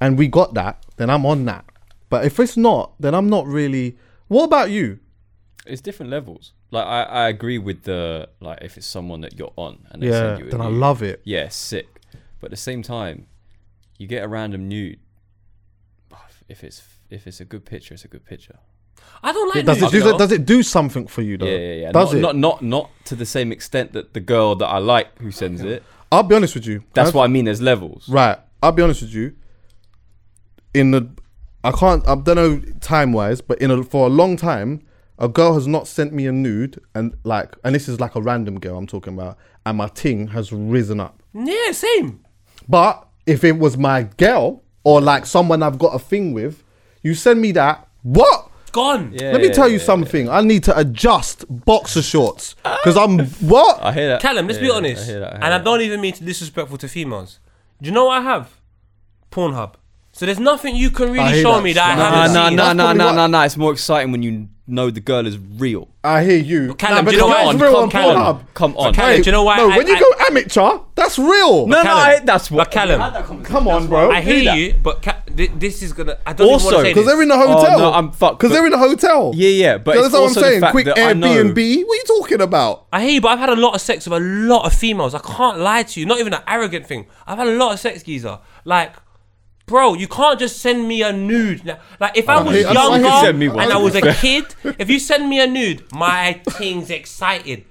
and we got that, then I'm on that. But if it's not, then I'm not really. What about you? It's different levels. Like I, I agree with the like if it's someone that you're on and they Yeah, send you a then I nude, love it. Yeah, sick. But at the same time, you get a random nude. If it's if it's a good picture, it's a good picture. I don't like Does it do, you does it do something for you though? Yeah, yeah, yeah. Does not, it? Not not not to the same extent that the girl that I like who sends it. I'll be honest with you. That's I've- what I mean. There's levels. Right. I'll be honest with you. In the, I can't. I don't know time wise, but in a, for a long time, a girl has not sent me a nude, and like, and this is like a random girl I'm talking about, and my ting has risen up. yeah, same. But if it was my girl or like someone I've got a thing with, you send me that. What? Gone. Yeah, Let me yeah, tell you yeah, something. I need to adjust boxer shorts because I'm what? I hear that. Callum, let's be honest. I hear that, I hear and I don't even mean to be disrespectful to females. Do you know what I have? Pornhub. So there's nothing you can I really hear show that. me that I haven't Nah, nah, seen. nah, That's nah, probably nah, what- nah, nah. It's more exciting when you know the girl is real. I hear you. Callum, Nah, do you know but what- it's Come on, on Callum. Pornhub. Come on. Callum, do you know why No, I- when you go amateur, that's real. No, no, Callum, I, that's what. but Callum, Come on, bro. I hear you, but ca- thi- this is gonna. I don't Also, even want to say Because they're in the Oh, hotel. no, I'm fucked, Because they're in a hotel. Yeah, yeah, but that's what I'm saying. Quick that I know- Airbnb. What are you talking about? I hear you, but I've had a lot of sex with a lot of females. I can't lie to you. Not even an arrogant thing. I've had a lot of sex, geezer. Like, bro, you can't just send me a nude. Now, Like, if I was I I younger hear- send me one. and I was a kid, if you send me a nude, my thing's excited.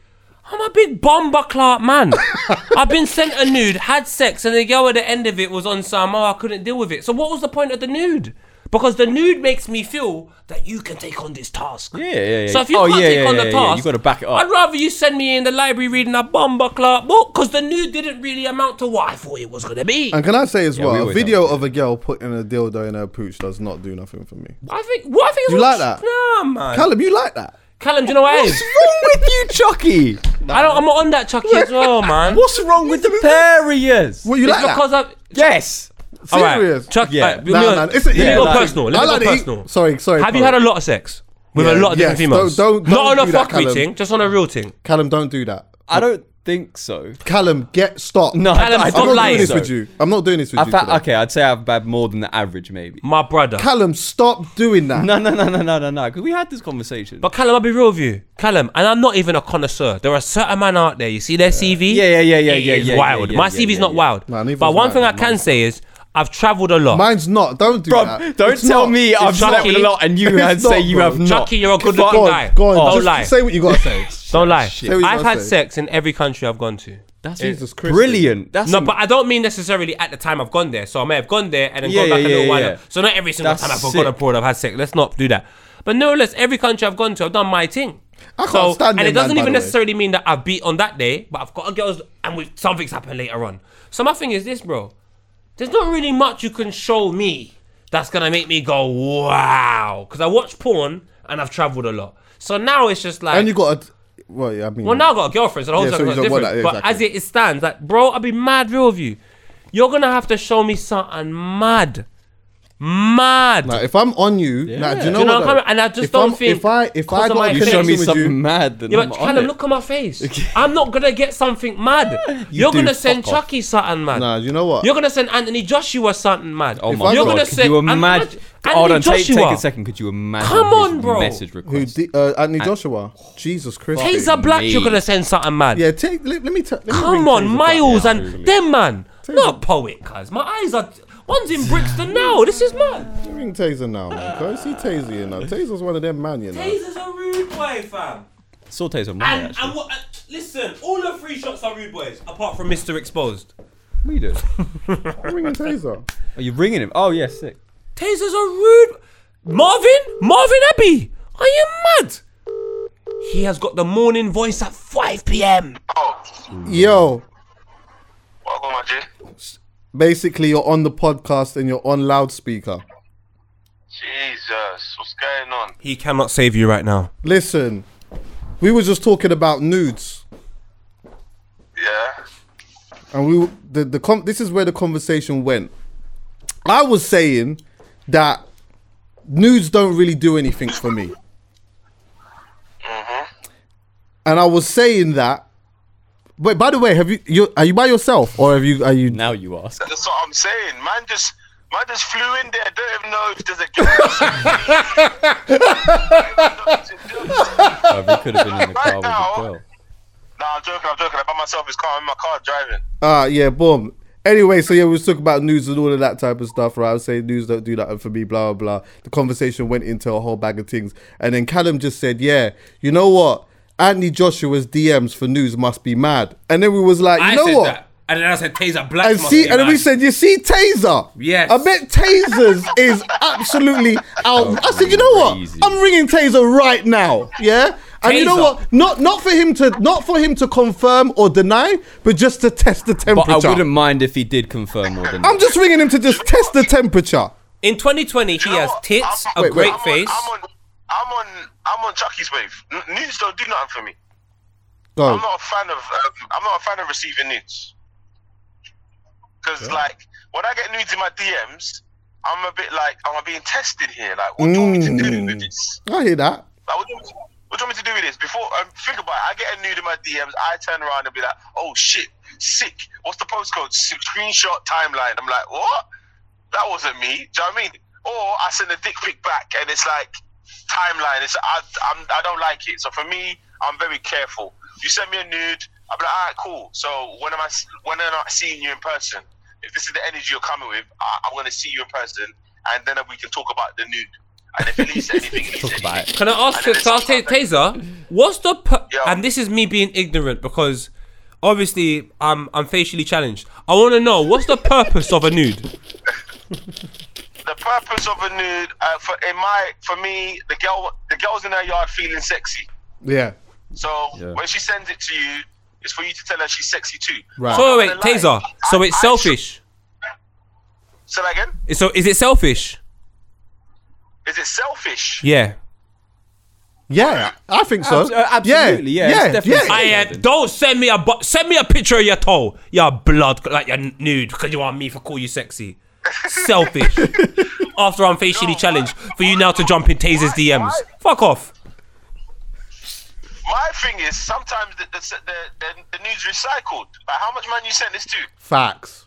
I'm a big bomber Clark man. I've been sent a nude, had sex, and the girl at the end of it was on some, oh, I couldn't deal with it. So what was the point of the nude? Because the nude makes me feel that you can take on this task. Yeah, yeah, yeah. So if you Oh, can't yeah, take yeah, on the yeah, yeah. task, You gotta back it up. I'd rather you send me in the library reading a bomber club book because the nude didn't really amount to what I thought it was gonna be. And can I say as we well, a video of a girl putting a dildo in her pooch does not do nothing for me. I think what I think is You like what's- that? Nah, man. Callum, you like that? Callum, do you know what it is? What's wrong with you, Chuckie? I don't. I'm not on that Chuckie as well, man. What's wrong with the barriers? What you It's like because that? I've. Yes. All right, Serious? Chuck. Yeah. alright, let me Nah, go- It's a, yeah, go like- personal. Let I me like go to eat- personal. Sorry, sorry. Have you had a lot of sex with a lot of different yes, females? don't- don't- not don't on a do that, fuckery Callum. thing, just on a real thing. Callum, don't do that. I don't think so. Callum, get stop. No, Callum, I, I stop I'm don't lying. doing this so. with you. I'm not doing this with I've you. had, today. okay, I'd say I've had more than the average, maybe. My brother. Callum, stop doing that. No, no, no, no, no, no, no. Because we had this conversation. But Callum, I'll be real with you. Callum, and I'm not even a connoisseur. There are certain men out there, you see their CV? Yeah, yeah, yeah, yeah, It yeah, is yeah, wild. yeah, My yeah, CV's yeah, not yeah. wild. Nah, but one thing I can say is I've travelled a lot. Mine's not. Don't do Bro, that. don't It's tell not. me I've Chuckie- slept with a lot and you It's had say not, you bro. have not. Chuckie, you're a good Go looking on, guy. go on. Don't Just lie. Say what you gotta say. Don't lie. Say what you I've gotta had say. sex in every country I've gone to. That's Jesus Christ. brilliant. That's No, but I don't mean necessarily at the time I've gone there. So I may have gone there and then Yeah, gone back yeah, a little yeah, while. yeah. So not every single That's time I've gone sick. abroad I've had sex. Let's not do that. But nevertheless, every country I've gone to, I've done my thing. I can't so, stand and them, it doesn't by even the way. necessarily mean that I've beat on that day, but I've got a girls and we, something's happened later on. So my thing is this, bro. There's not really much you can show me that's gonna make me go wow. Because I watch porn and I've travelled a lot. So now it's just like And you got a. Well, yeah, I mean. well, now I've got a girlfriend, so the whole Yeah, so thing's you don't want different. that, But exactly. as it stands, like, bro, I'll be mad real with you. You're gonna have to show me something mad Mad. Like, if I'm on you, nah, do you know, Do you know what? what I'm though? coming- and I just if don't I'm, think if I if I got my You face- show me connection with something you, mad. Then Yeah, I'm but on Callum, it. look at my face. I'm not gonna get something mad. You're gonna send off. Chuckie something mad. nah, you know what? You're gonna send Anthony Joshua something mad. Oh If my You're god! gonna send you and imagine? Anthony Hold on, take, take a second. Could you imagine? Come on, bro. Message Who? request. D- uh, Anthony Joshua. Jesus Christ. Taser Black, me. you're gonna send something mad. Yeah, take. Let, let me. T- let Come ring on, Miles Black. and them man. Not poet, cuz. My eyes are. One's in Brixton now. This is mad. Let ring Taser now, man. Can I see Taser? You know, Taser's one of them man. You know. Taser's a rude boy, fam. Saw Taser on Monday And, actually. and what? uh, listen, all the three shots are rude boys, apart from Mr. Exposed. What are you doing? I'm ringing Taser. Are you ringing him? Oh yeah, sick. Taser's a rude. Marvin? Marvin Abbey? Are you mad? He has got the morning voice at 5 p.m. Oh, Yo, what going on, G? Basically, you're on the podcast and you're on loudspeaker. Jesus, what's going on? He cannot save you right now. Listen, we were just talking about nudes, Yeah. and we the the com- this is where the conversation went. I was saying that nudes don't really do anything for me, mm-hmm. and I was saying that. Wait, by the way, have you you are you by yourself or have you are you? Now you ask. That's what I'm saying. Man just man just flew in there. I don't even know if there's a Uh, we could have been in the car with now- a girl. Nah, I'm joking, I'm joking. I'm by myself, it's car I'm in my car driving. Ah, yeah, boom. Anyway, so yeah, we was talking about news and all of that type of stuff, right? I was saying news don't do that for me, blah blah blah. The conversation went into a whole bag of things, and then Callum just said, "Yeah, you know what? Anthony Joshua's DMs for news must be mad." And then we was like, "You know what?" And then I said Taser Black. And see, and then we said, "You see, Taser." Yes. I bet Tasers is absolutely out. Oh, I said, "You know what? I'm ringing Taser right now." Yeah. And you know what? Not not for him to not for him to confirm or deny, but just to test the temperature. But temperature. I wouldn't mind if he did confirm more than I'm just ringing him to just test the temperature. In 2020, he has tits, I'm- a Wait, great I'm face. On, I'm on I'm on I'm on Chuckie's wave. Nudes don't do nothing for me. I'm not a fan of um, I'm not a fan of receiving nudes. Cause like when I get nudes in my DMs, I'm a bit like, am I being tested here? Like, what do you want me to do Mm. with this? I hear that. Like, what do you want me to, what do you want me to do with this? Before, um, think about it. I get a nude in my DMs. I turn around and be like, oh shit, sick. What's the postcode? Screenshot timeline. I'm like, what? That wasn't me. Do you know what I mean? Or I send a dick pic back and it's like timeline. It's I, I'm, I don't like it. So for me, I'm very careful. You send me a nude, I'm like, all right, cool. So when am I? s- When am I seeing you in person? If this is the energy you're coming with, I, I'm going to see you in person, and then we can talk about the nude. And if it leads to anything, it Talk about it. Can I ask you, can I it's say, about that- Taser? What's the pu- Yeah. and this is me being ignorant because obviously I'm I'm facially challenged. I want to know what's the purpose of a nude. the purpose of a nude uh, for in my for me the girl the girl's in her yard feeling sexy Yeah. so Yeah. when she sends it to you it's for you to tell her she's sexy too Right. So wait, I'm not gonna Taser. lie. So I- it's I selfish. say that again So is it selfish? is it selfish Yeah. Yeah, I think so. Abs- uh, absolutely, yeah, it's yeah, definitely- yeah. I uh, don't send me a bu- send me a picture of your toe, your blood like your nude because you want me to call you sexy. Selfish. After I'm facially No, challenged why- for you now to jump in Taser's why- DMs. why- Fuck off. my thing is sometimes the the, the, the, the news recycled like how much man you sent this to Facts.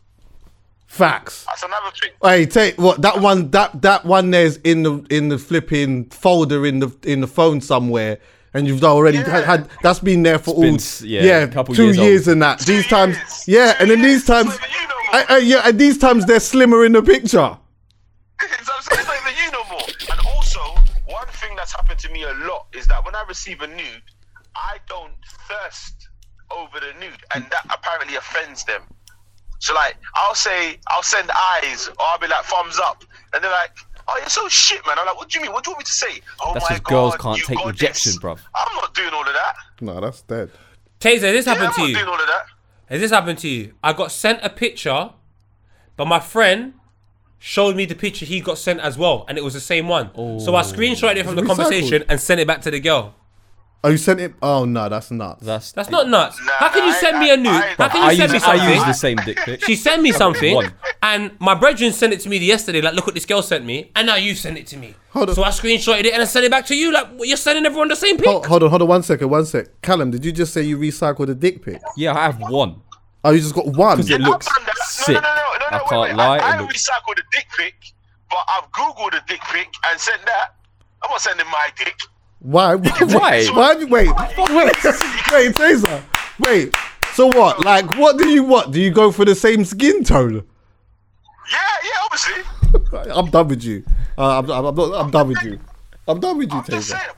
Facts. that's another thing Hey, take what that one that that one there's in the in the flipping folder in the in the phone somewhere. And you've already Yeah. had, had that's been there for been all s- yeah, a couple two years years, and that. These Two times, yeah, Two and then these times, It's not even you no I. I, yeah, and these times they're slimmer in the picture. it's, I'm saying, it's not even you no more. And also, one thing that's happened to me a lot is that when I receive a nude, I don't thirst over the nude, and that apparently offends them. So like, I'll say, I'll send eyes, or I'll be like thumbs up, and they're like, "Oh, you're so shit, man." I'm like, "What do you mean? What do you want me to say?" Oh That's my 'cause girls God, can't you take got rejection, this." bruv. I'm not doing all of that. No, that's dead. Taser, this Yeah, happened I'm to not you. doing all of that. Has this happened to you? I got sent a picture, but my friend showed me the picture he got sent as well, and it was the same one. So I oh. screenshotted it from the Recycled. conversation and sent it back to the girl. Oh, you sent it? Oh no, that's nuts. That's That's not nuts. Nah, How can you send I- me a nude? I- How can I you send use me I use the same dick pic. She sent me something. And my brethren sent it to me yesterday. Like, look what this girl sent me, and now you sent it to me. Hold on. So I screenshotted it and I sent it back to you. Like, you're sending everyone the same pic. Hold, hold on, hold on, one second, one sec. Callum, did you just say you recycled a dick pic? Yeah, I have one. Oh, you just got one. Because it looks I've done that. sick. No, no, no, no, no, I wait, can't wait. lie. I, I looks recycled a dick pic, but I've googled a dick pic and sent that. I'm not sending my dick. Why? Why? Why? Wait, wait, wait, wait, Taser. Wait. So what? Like, what do you what? Do you go for the same skin tone? Yeah, yeah, obviously. I'm done with you. Uh, I'm, I'm, I'm, not, I'm done with you. I'm done with you, I'm just Taser. saying,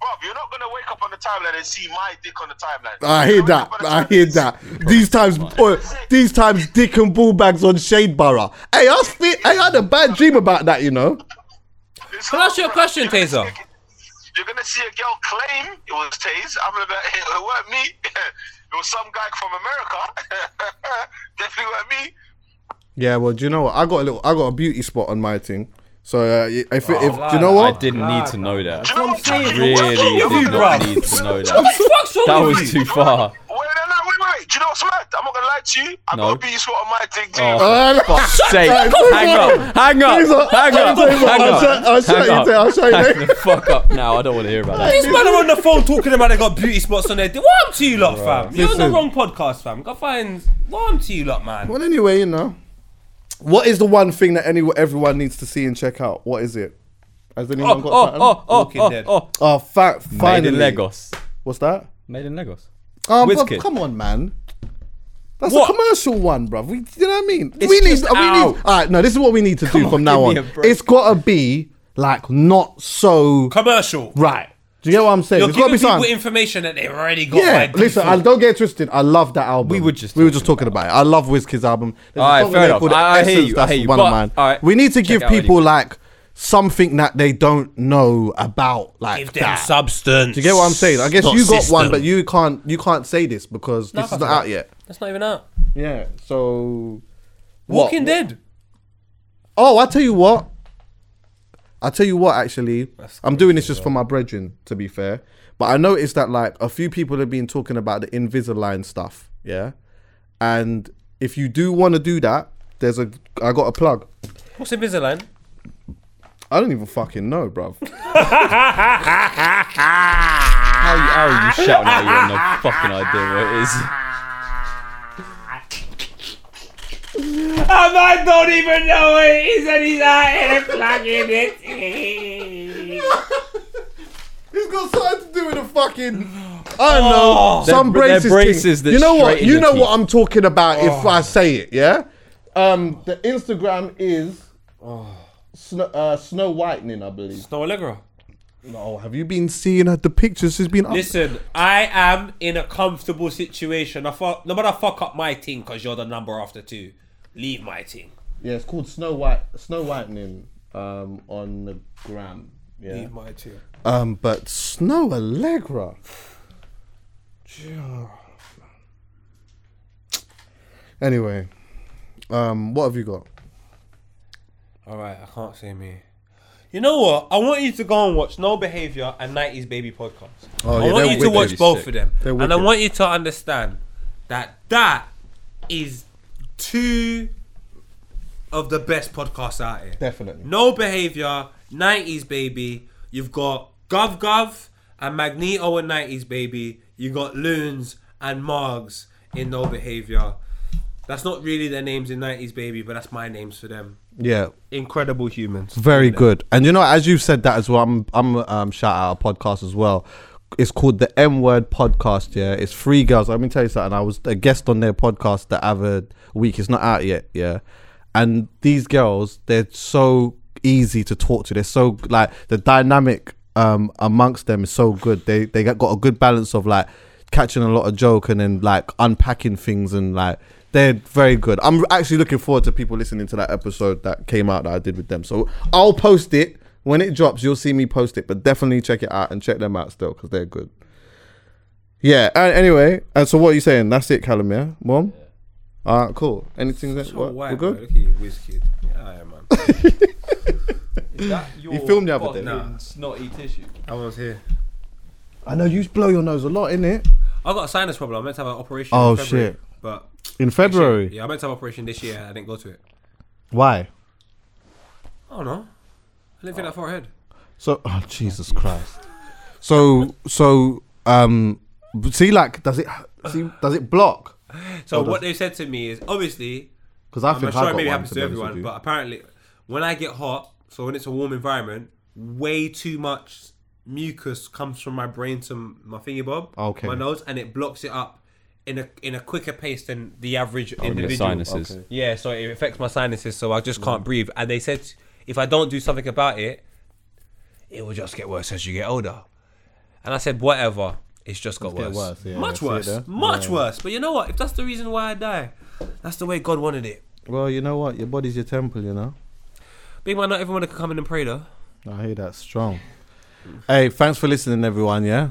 bro, you're not gonna wake up on the timeline and see my dick on the timeline. I hear You're that. wake up on I hear that. These times, oh, these times, dick and ball bags on Shade Borough. Hey, I was I had a bad dream about that, you know. It's Can I ask you a question, bro. You're gonna Taser? See a- You're gonna see a girl claim it was Taze. I'm gonna be, it weren't me. It was some guy from America. Definitely weren't me. Yeah, well, do you know what? I got a little, I got a beauty spot on my thing. So uh, if, if, Oh, if do you know what? I didn't need to know that. Do you know what I'm saying? Really did not bruv? need to know that. the fuck's wrong That was too far. Wait, no, no, wait, wait, wait. Do you know what's mad? I'm not gonna lie to you. I No. got a beauty spot on my thing too. Oh, Uh, fuck's sake. Hang up. Hang up. Taser, Hang up. Taser, Hang I'll up. I'll show Hang you, up. I'll show you Hang fuck up now. I don't want to hear about that. These men are on the phone talking about they got beauty spots on there. What am to you lot, fam? You're on the wrong podcast, fam. Go find. What am to you lot, man? Well, anyway, you know, what is the one thing that any everyone needs to see and check out? What is it? Has anyone Oh, got oh, something? oh, oh, Walking oh, Dead. oh. Oh, fa- Made finally. in Lagos. What's that? Made in Lagos. Um, bruv, come on, man. That's What? a commercial one, bruv. We, you know what I mean? It's we need. we need. All right, no. This is what we need to do on, from now on. me a break. It's got to be like not so Commercial. right. Do you get what I'm saying? You're to giving be people something. information that they've already got. Yeah, listen. I don't get twisted. I love that album. We were just we were just talking talking about it. I love Wizkid's album. There's Alright, fair enough. I- I hear you, I hear you. one But, of mine. alright, we need to give people like something that they don't know about, like Give them that. substance. Do you get what I'm saying? I guess Not you got one, but you can't. You can't say this because No, this is can't not out yet. That's not even out. Yeah. So. what- Walking Dead. Oh, I tell you what. I tell you what. Actually, That's I'm doing this just for my brethren. To be fair, but I noticed that like a few people have been talking about the Invisalign stuff. Yeah, and if you do want to do that, there's a. I got a plug. What's Invisalign? I don't even fucking know, bruv. How, you- how are you shouting out? You have no fucking idea what it is. And I don't even know what it is, and he's out here plugging it. he's got something to do with the fucking. I don't know. Some They're- they're braces. braces that You know what? You your know what. I'm talking about if I say it. Yeah. Um, the Instagram is Snow, uh, Snow Whitening, I believe. Snow Allegra. No, have you been seeing her, the pictures? She's been. Up? Listen, I am in a comfortable situation. I fuck, no matter fuck up my team because you're the number after two. Leave my team. Yeah, it's called Snow White. Snow Whitening. Um, on the gram. Yeah. Leave my thing. Um, but Snow Allegra. Anyway, um, what have you got? All right, I can't say me. You know what? I want you to go and watch No Behavior and 90s Baby podcast. Oh, I yeah, want they're you to wicked. watch both Sick. of them. They're And I wicked. want you to understand that that is two of the best podcasts out here. Definitely. No Behavior, 90s Baby. You've got Gov Gov and Magneto and 90s Baby. You've got Loons and Margs in No Behavior. That's not really their names in 90s Baby, but that's my names for them. Yeah, Incredible humans. very good. And you know, as you've said that as well, I'm I'm um shout out a podcast as well. It's called the M Word Podcast. Yeah, it's three girls. Let me tell you something. I was a guest on their podcast the other week. It's not out yet. Yeah, and these girls, they're so easy to talk to. They're so like the dynamic um amongst them is so good. They they got got a good balance of like catching a lot of joke and then like unpacking things and like they're very good. I'm actually looking forward to people listening to that episode that came out that I did with them. So I'll post it when it drops. You'll see me post it, but definitely check it out and check them out still because they're good. Yeah. And anyway, and so what are you saying? That's it, Callum. Yeah, mom. All right, cool. Anything that So what, white, we're bro. good? Look at you, whiz kid. Yeah, I am, man. Is that your filmed the other day. fucking snotty tissue? I was here. I know you blow your nose a lot, innit? I got a sinus problem. I meant to have an operation. Oh, in shit. But In February. yeah, I meant to have operation this year. I didn't go to it. Why? I don't know. I didn't feel that forehead. So, oh, Jesus Christ. So, so, um, see, like, does it, see, does it block? So what they said to me is obviously Because I I'm think sure I it maybe happens to to be honest with everyone, but apparently when I get hot, so when it's a warm environment, way too much mucus comes from my brain to my thingy bob, Okay. my nose, and it blocks it up in a in a quicker pace than the average Oh, individual. sinuses. Okay. Yeah, so it affects my sinuses, so I just can't mm. breathe. And they said if I don't do something about it, it will just get worse as you get older. And I said, whatever. It's just got get worse. worse, yeah, much worse. Much Yeah. worse. But you know what? If that's the reason why I die, that's the way God wanted it. Well, you know what? Your body's your temple, you know? Big man, not everyone can come in and pray though. I hear that strong. Hey, thanks for listening, everyone. Yeah,